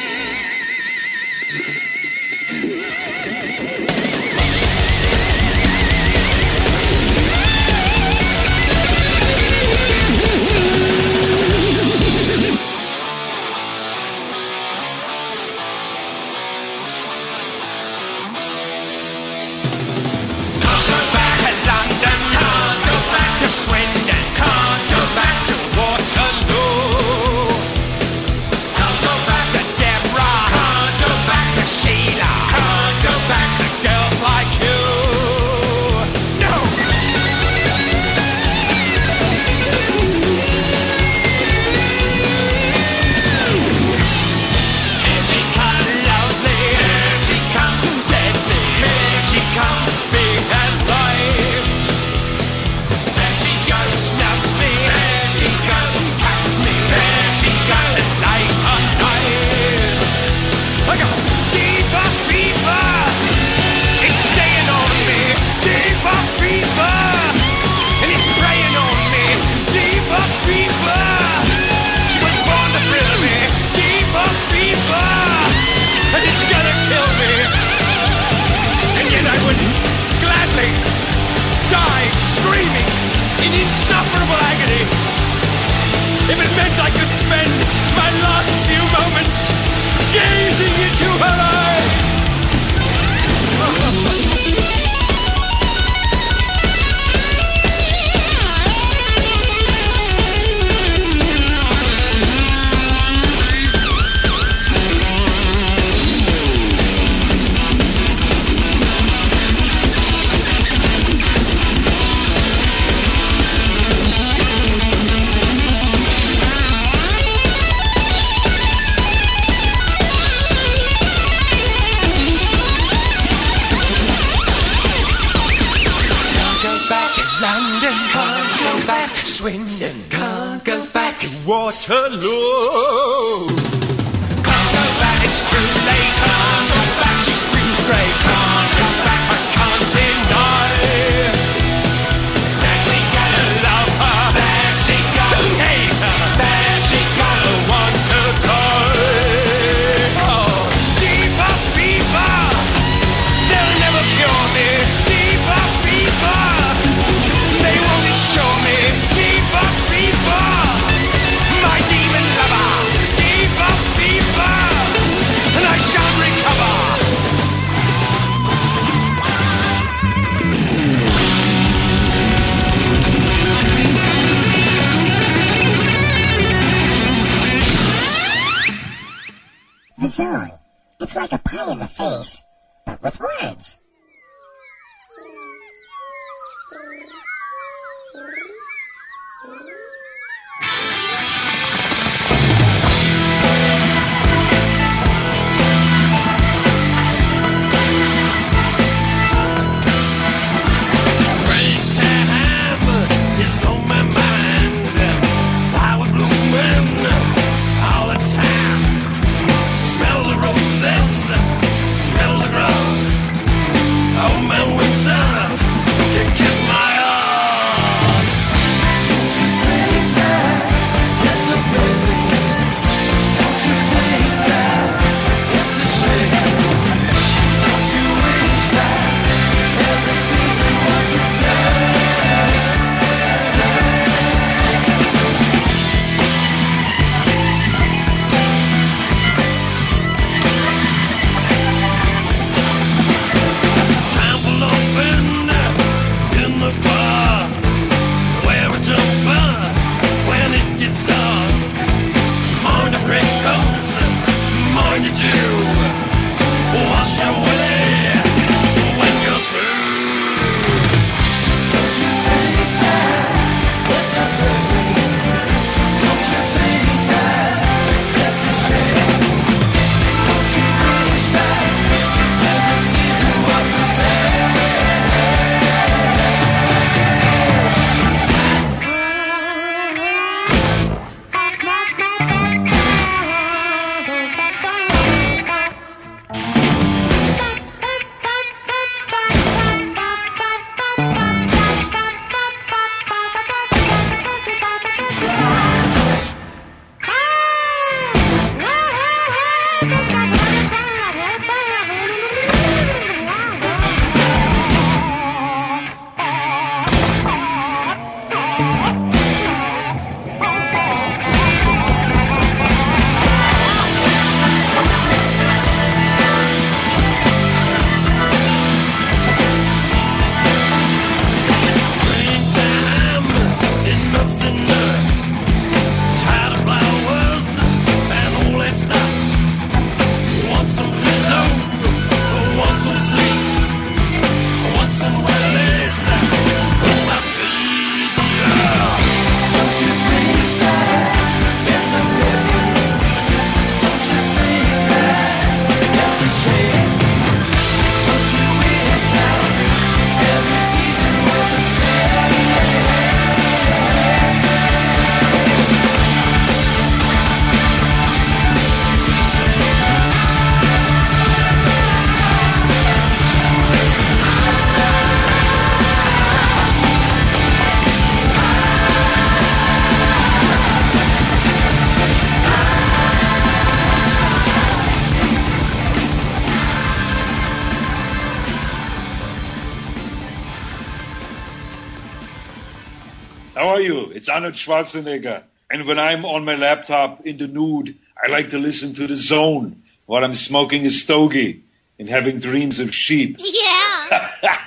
Arnold Schwarzenegger. And when I'm on my laptop in the nude, I like to listen to the zone while I'm smoking a stogie and having dreams of sheep.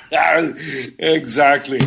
Yeah. exactly.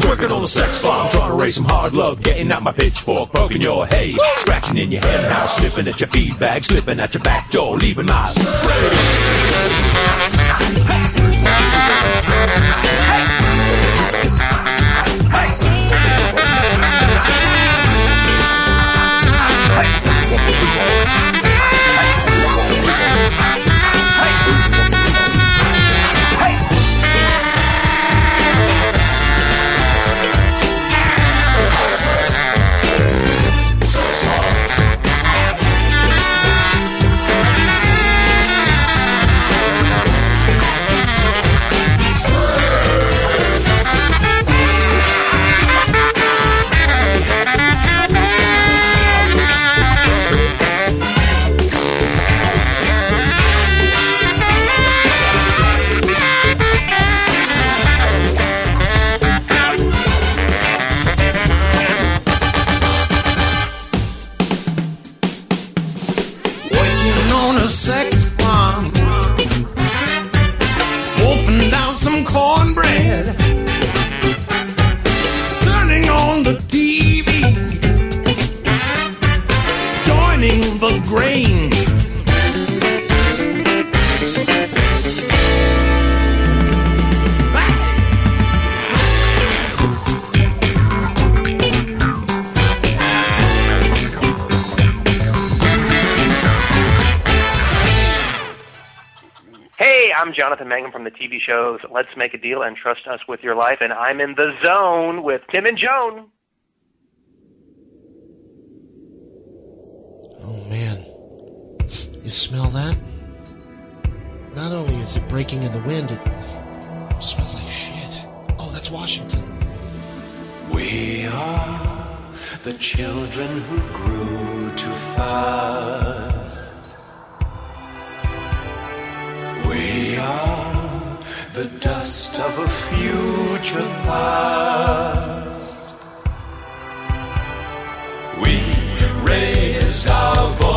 Working on a sex farm, trying to raise some hard love, getting out my pitchfork, poking your hay, scratching in your hen house, sniffing at your feed bag, slipping at your back door, leaving my Working Jonathan Mangum from the TV shows Let's Make a Deal and Trust Us with Your Life, and I'm in the zone with Tim and Joan. Oh man, you smell that? Not only is it breaking in the wind, it smells like shit. Oh, that's Washington. We are the children who grew too fast. We are the dust of a future past. We raise our voice.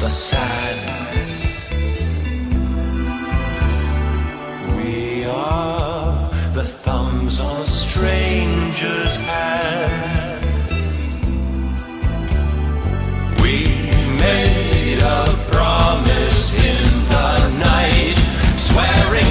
The sand. We are the thumbs on a stranger's hand. We made a promise in the night, swearing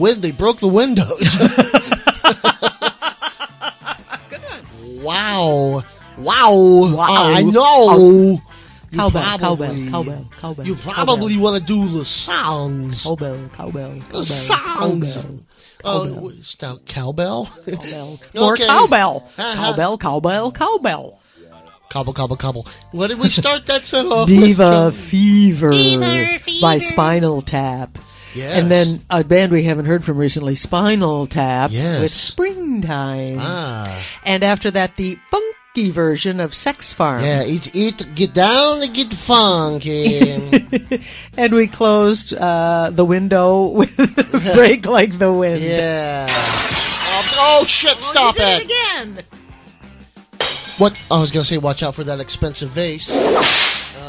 broke the win, they broke the windows. wow. Wow. I know. You Cowbell, probably- cowbell, cowbell, cowbell. You probably want to do the sounds. Cowbell, cowbell, The cowbell, sounds. cowbell, Oh, cowbell. what is that, cowbell? Cowbell. More Okay. cowbell. Uh-huh. Cowbell, cowbell, cowbell. Cobble, cobble, cobble. What did we start that set off Diva with? Fever, Fever, by. Spinal Tap. Yes. And then a band we haven't heard from recently, Spinal Tap, Yes. with Springtime. Ah. And after that, the funky version of Sex Farm. Yeah, eat, eat, get down and get funky. And we closed uh, the window with Break Like the Wind. yeah. Oh, oh, shit, stop you did it. it again. What? I was going to say, watch out for that expensive vase. Uh,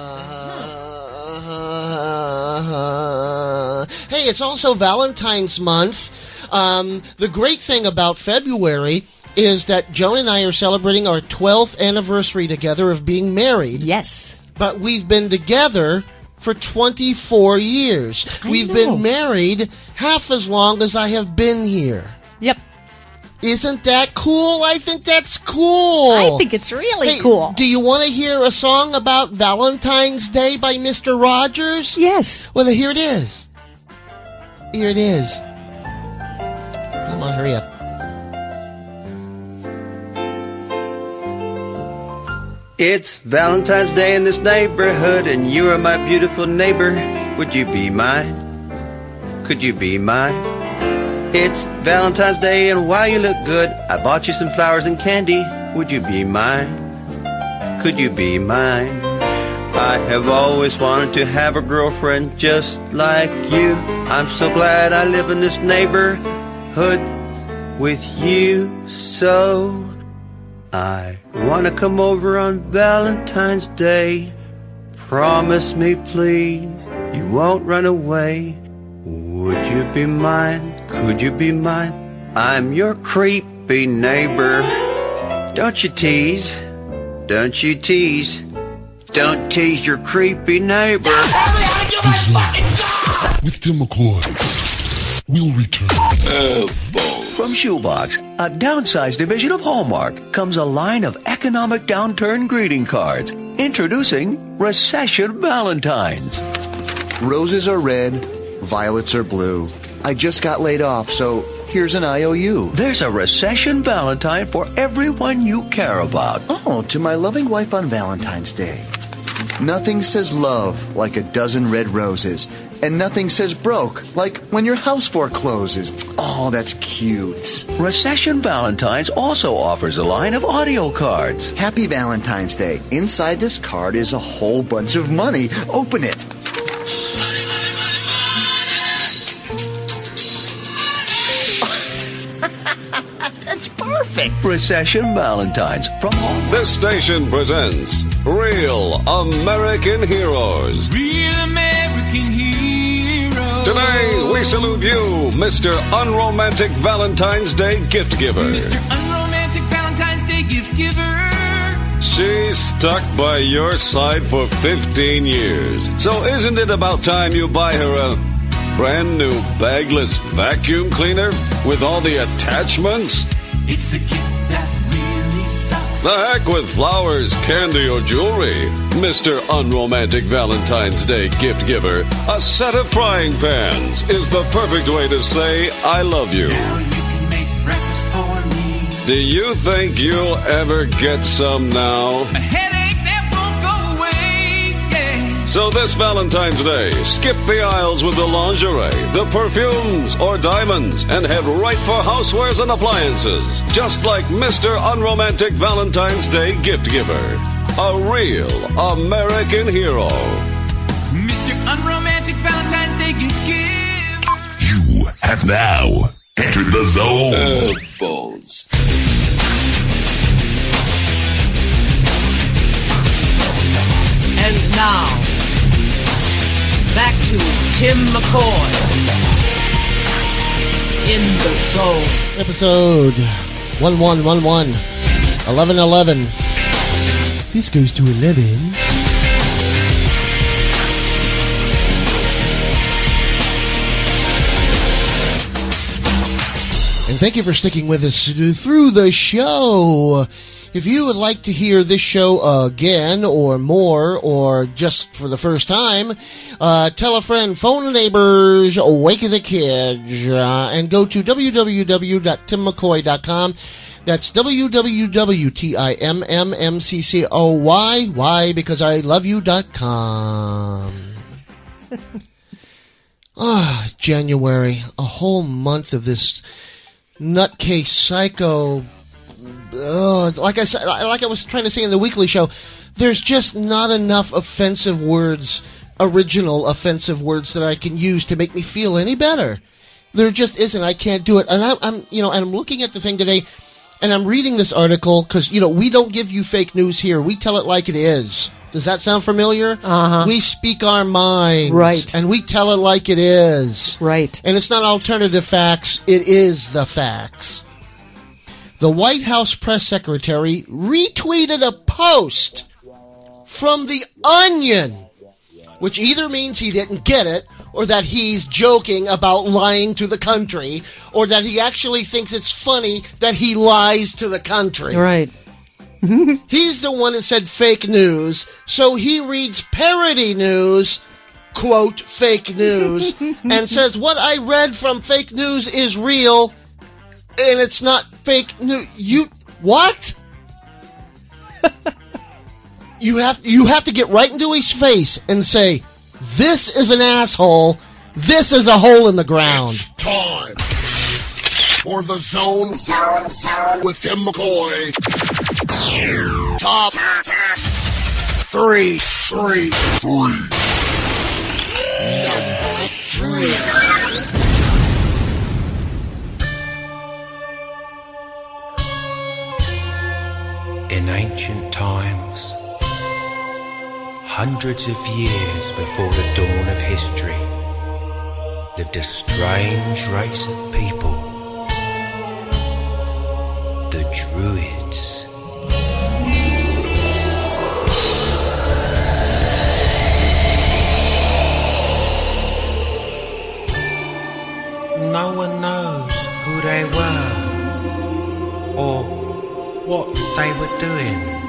hey, it's also Valentine's month. Um, the great thing about February is that Joan and I are celebrating our 12th anniversary together of being married. Yes. But we've been together for 24 years. I we've know. been married half as long as I have been here. Yep. Isn't that cool? I think that's cool. I think it's really Hey, cool. Do you want to hear a song about Valentine's Day by Mr. Rogers? Yes. Well, here it is. Here it is. Come on, hurry up. It's Valentine's Day in this neighborhood, and you are my beautiful neighbor. Would you be mine? Could you be mine? It's Valentine's Day, and while you look good, I bought you some flowers and candy. Would you be mine? Could you be mine? I have always wanted to have a girlfriend just like you. I'm so glad I live in this neighborhood with you. So I want to come over on Valentine's Day. Promise me, please, you won't run away. Would you be mine? Could you be mine? I'm your creepy neighbor. Don't you tease? Don't you tease? Don't tease your creepy neighbor. With Timm McCoy. We'll return. From Shoebox, a downsized division of Hallmark, comes a line of economic downturn greeting cards. Introducing Recession Valentines. Roses are red, violets are blue. I just got laid off, so here's an IOU. There's a Recession Valentine for everyone you care about. Oh, to my loving wife on Valentine's Day. Nothing says love like a dozen red roses, and nothing says broke like when your house forecloses. Oh, that's cute. Recession Valentines also offers a line of audio cards. Happy Valentine's Day. Inside this card is a whole bunch of money. Open it. Recession Valentines from Hallmark. This station presents Real American Heroes. Real American hero. Today, we salute you, Mr. Unromantic Valentine's Day gift giver. Mr. Unromantic Valentine's Day gift giver. She's stuck by your side for 15 years. So isn't it about time you buy her a brand new bagless vacuum cleaner with all the attachments? It's the gift that really sucks. The heck with flowers, candy, or jewelry. Mr. Unromantic Valentine's Day gift giver. A set of frying pans is the perfect way to say I love you. Now you can make breakfast for me. Do you think you'll ever get some now? So this Valentine's Day, skip the aisles with the lingerie, the perfumes, or diamonds, and head right for housewares and appliances. Just like Mr. Unromantic Valentine's Day gift giver. A real American hero. Mr. Unromantic Valentine's Day gift giver. You have now entered the zone. balls. And now, to Timm McCoy in the zone. Episode 1111. 1111. This goes to 11. Thank you for sticking with us through the show. If you would like to hear this show again or more or just for the first time, uh, tell a friend, phone the neighbors, wake the kids, uh, and go to www.timmccoy.com. That's www.timmmmccoy. Why? Because I love you.com. Ah, January, a whole month of this nutcase psycho. Like I said, like I was trying to say in the weekly show, there's just not enough offensive words, original offensive words that I can use to make me feel any better. There just isn't. I can't do it. And I, I'm, you know, and I'm looking at the thing today, and I'm reading this article because you know we don't give you fake news here. We tell it like it is. Does that sound familiar? Uh-huh. We speak our minds. Right. And we tell it like it is. Right. And it's not alternative facts, it is the facts. The White House press secretary retweeted a post from The Onion, which either means he didn't get it, or that he's joking about lying to the country, or that he actually thinks it's funny that he lies to the country. Right. He's the one that said fake news, so he reads parody news, quote, fake news, and says, What I read from fake news is real, and it's not fake news. You, what? you have you have to get right into his face and say, "This is an asshole. This is a hole in the ground." It's time or The Zone, zone, zone. with Timm McCoy. Top, three, three, three. three. In ancient times, hundreds of years before the dawn of history, lived a strange race of people the Druids. No one knows who they were or what they were doing.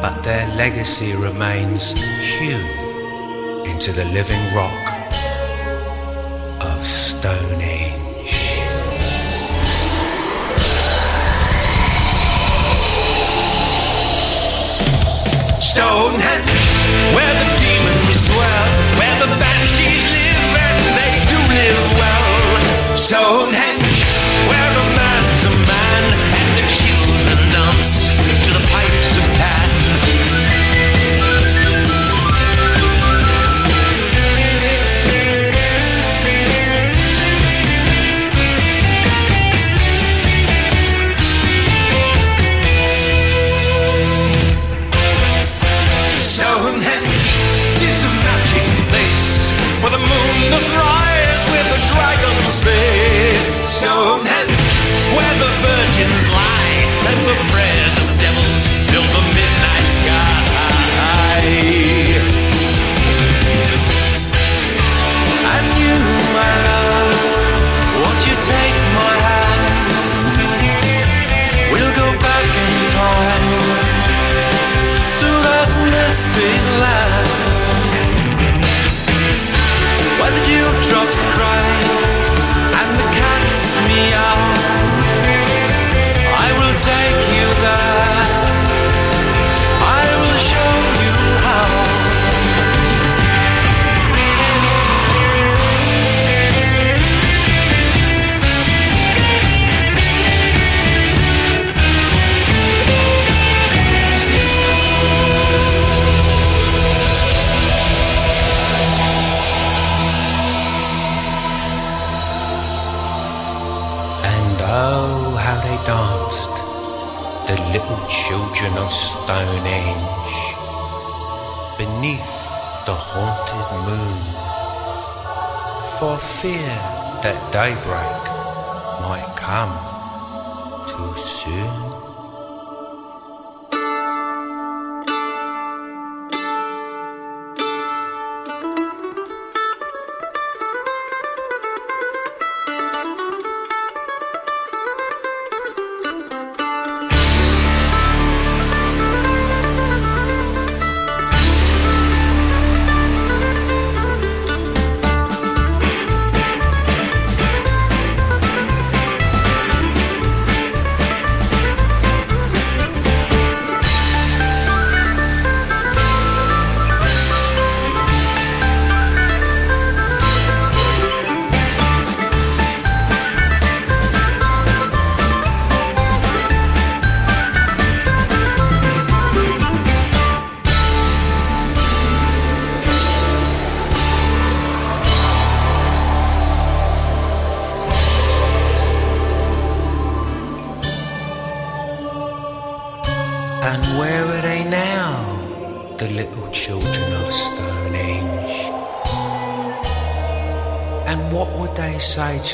but their legacy remains hewn into the living rock of Stone Age. Stonehenge, where the afraid.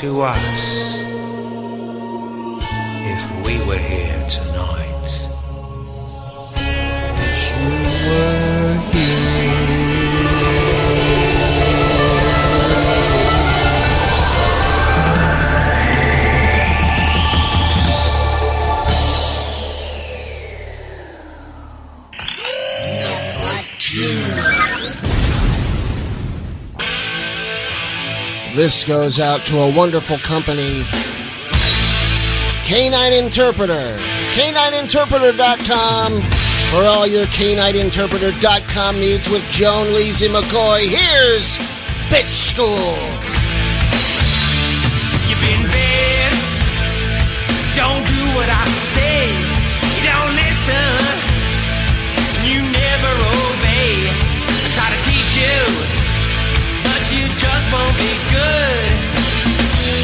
to us. This goes out to a wonderful company, Canine Interpreter. CanineInterpreter.com for all your CanineInterpreter.com needs with Joan Leesy McCoy. Here's Bitch School. You've been bad. Don't do what I say. You don't listen. won't be good.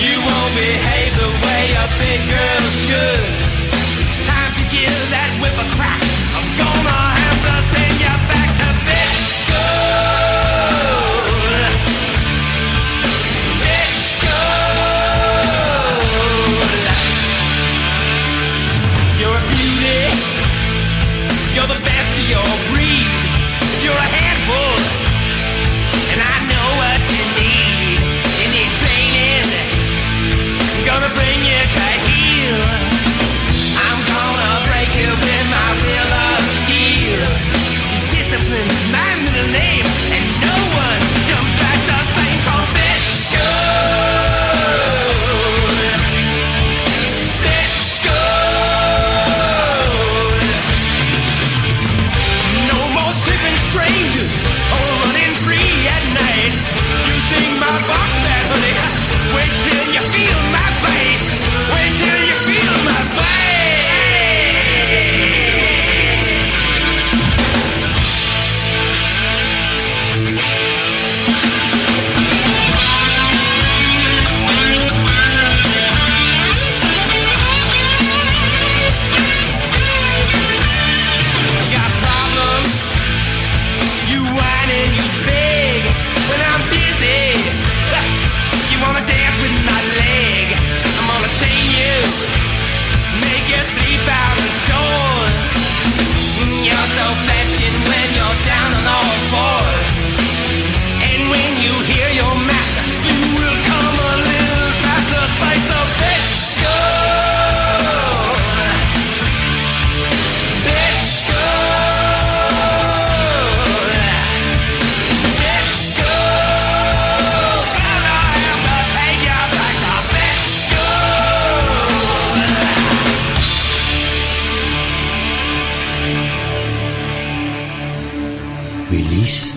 You won't behave the way a big girl should. It's time to give that whip a crack. I'm gonna have to send you back to bed. You're the best of your breed. You're a handful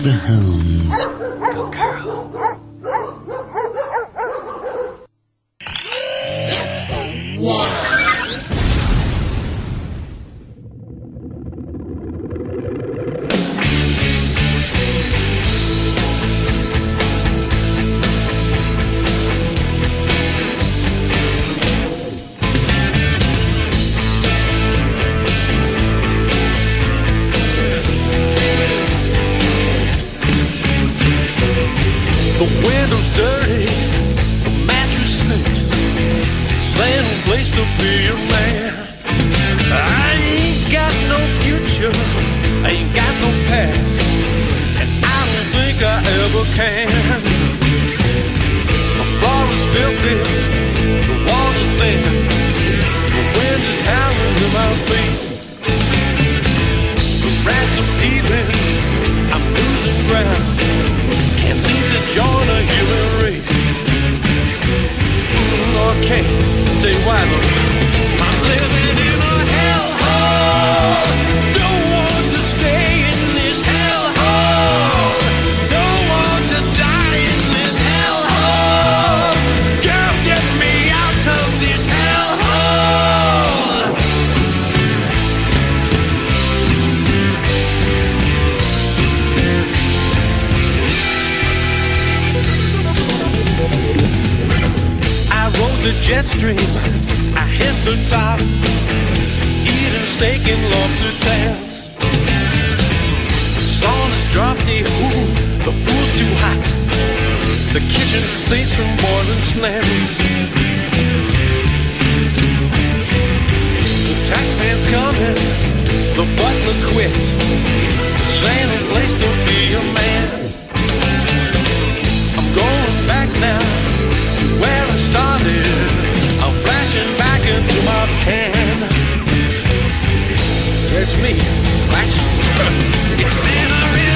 the home. nights. This ain't a place to be a man. I'm going back now to where I started. I'm flashing back into my pen. It's me, flashing. it's been a real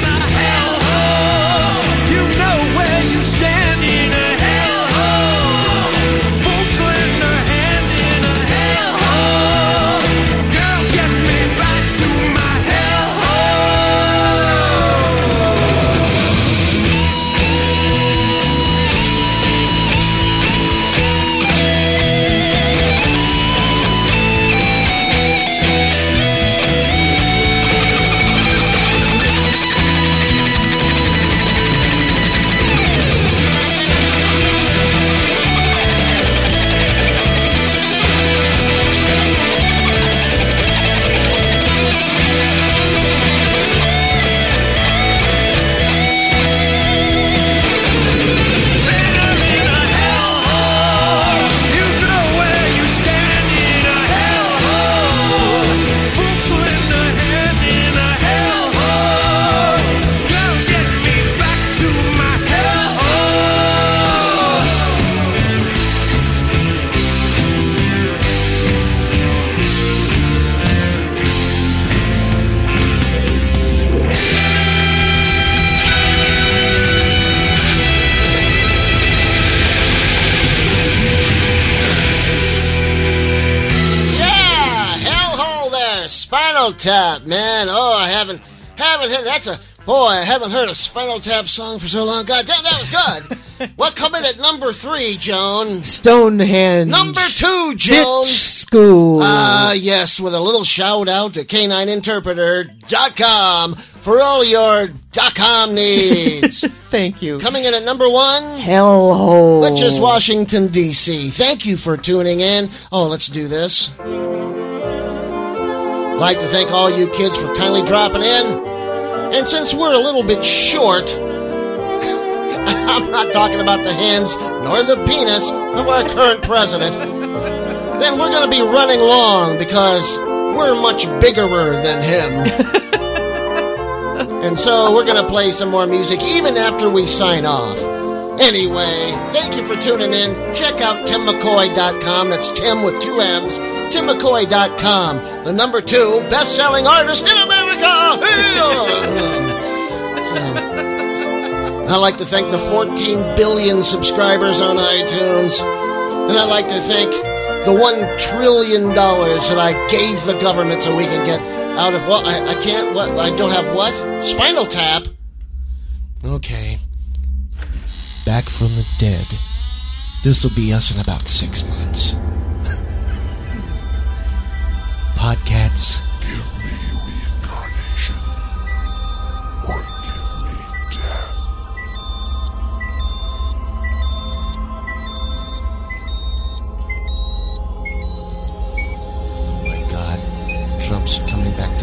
Tap, man. Oh, I haven't haven't heard that's a boy. I haven't heard a Spinal Tap song for so long. God damn, that was good. what coming at number three, Joan? Stonehenge. Number two, Joan. Bitch School. Ah, yes, with a little shout out to K9Interpreter.com for all your dot .com needs. Thank you. Coming in at number one. Hellhole. Which is Washington, D.C. Thank you for tuning in. Oh, let's do this. Like to thank all you kids for kindly dropping in. And since we're a little bit short, I'm not talking about the hands nor the penis of our current president, then we're going to be running long because we're much biggerer than him. and so we're going to play some more music even after we sign off. Anyway, thank you for tuning in. Check out timmccoy.com. That's Tim with two M's. TimMcCoy.com, the number two best selling artist in America. I'd like to thank the 14 billion subscribers on iTunes. And I'd like to thank the $1 trillion that I gave the government so we can get out of what? I, I can't, what? I don't have what? Spinal tap. Okay. Back from the dead. This will be us in about six months. Podcats. Give me reincarnation. Or give me death. Oh my god. Trump's coming back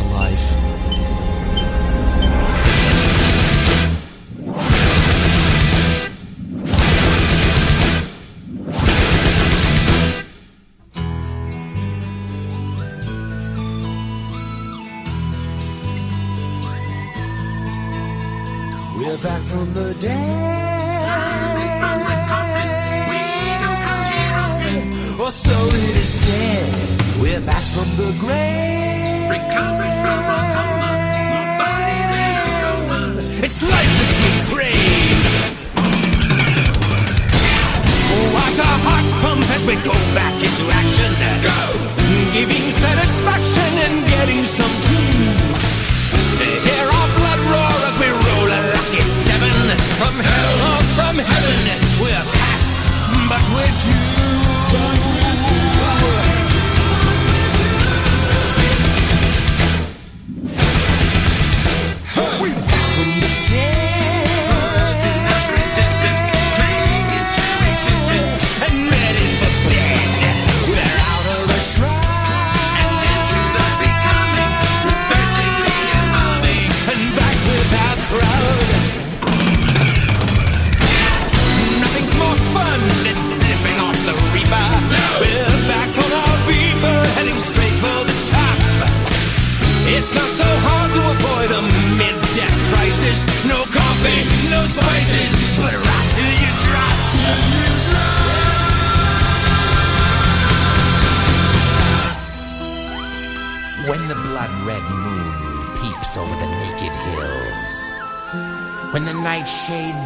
We're back from the dead. from the coffin. We don't come here often. Or so it is said. We're back from the grave. Recovered from a coma. More body than a Roma. It's life that we crave. Watch our hearts pump as we go back into action. Go! Giving satisfaction and getting some too. From hell or from heaven, we're past, but we're due.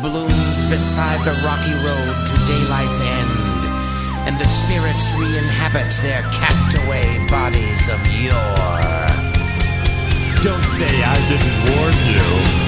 Blooms beside the rocky road to daylight's end. And the spirits re-inhabit their castaway bodies of yore. Don't say I didn't warn you.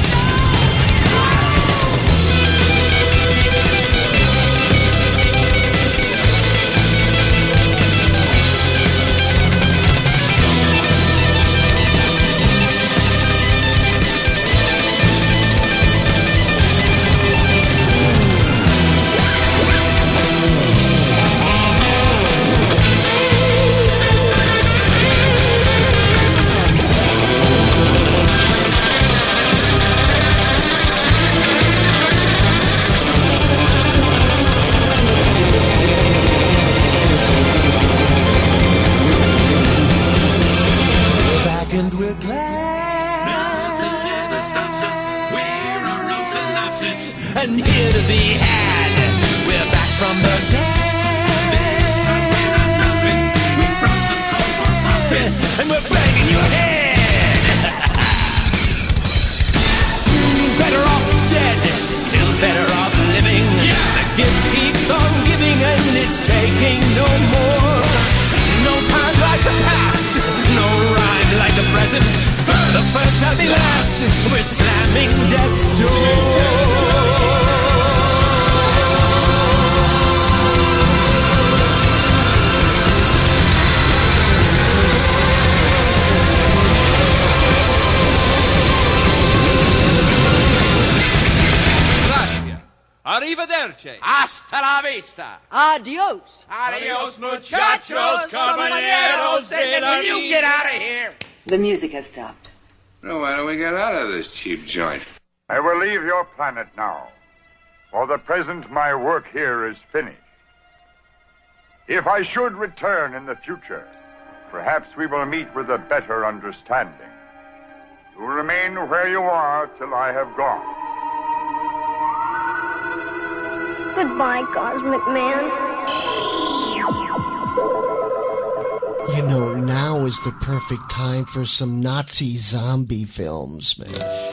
planet now. For the present, my work here is finished. If I should return in the future, perhaps we will meet with a better understanding. You remain where you are till I have gone. Goodbye, Cosmic Man. You know, now is the perfect time for some Nazi zombie films, man.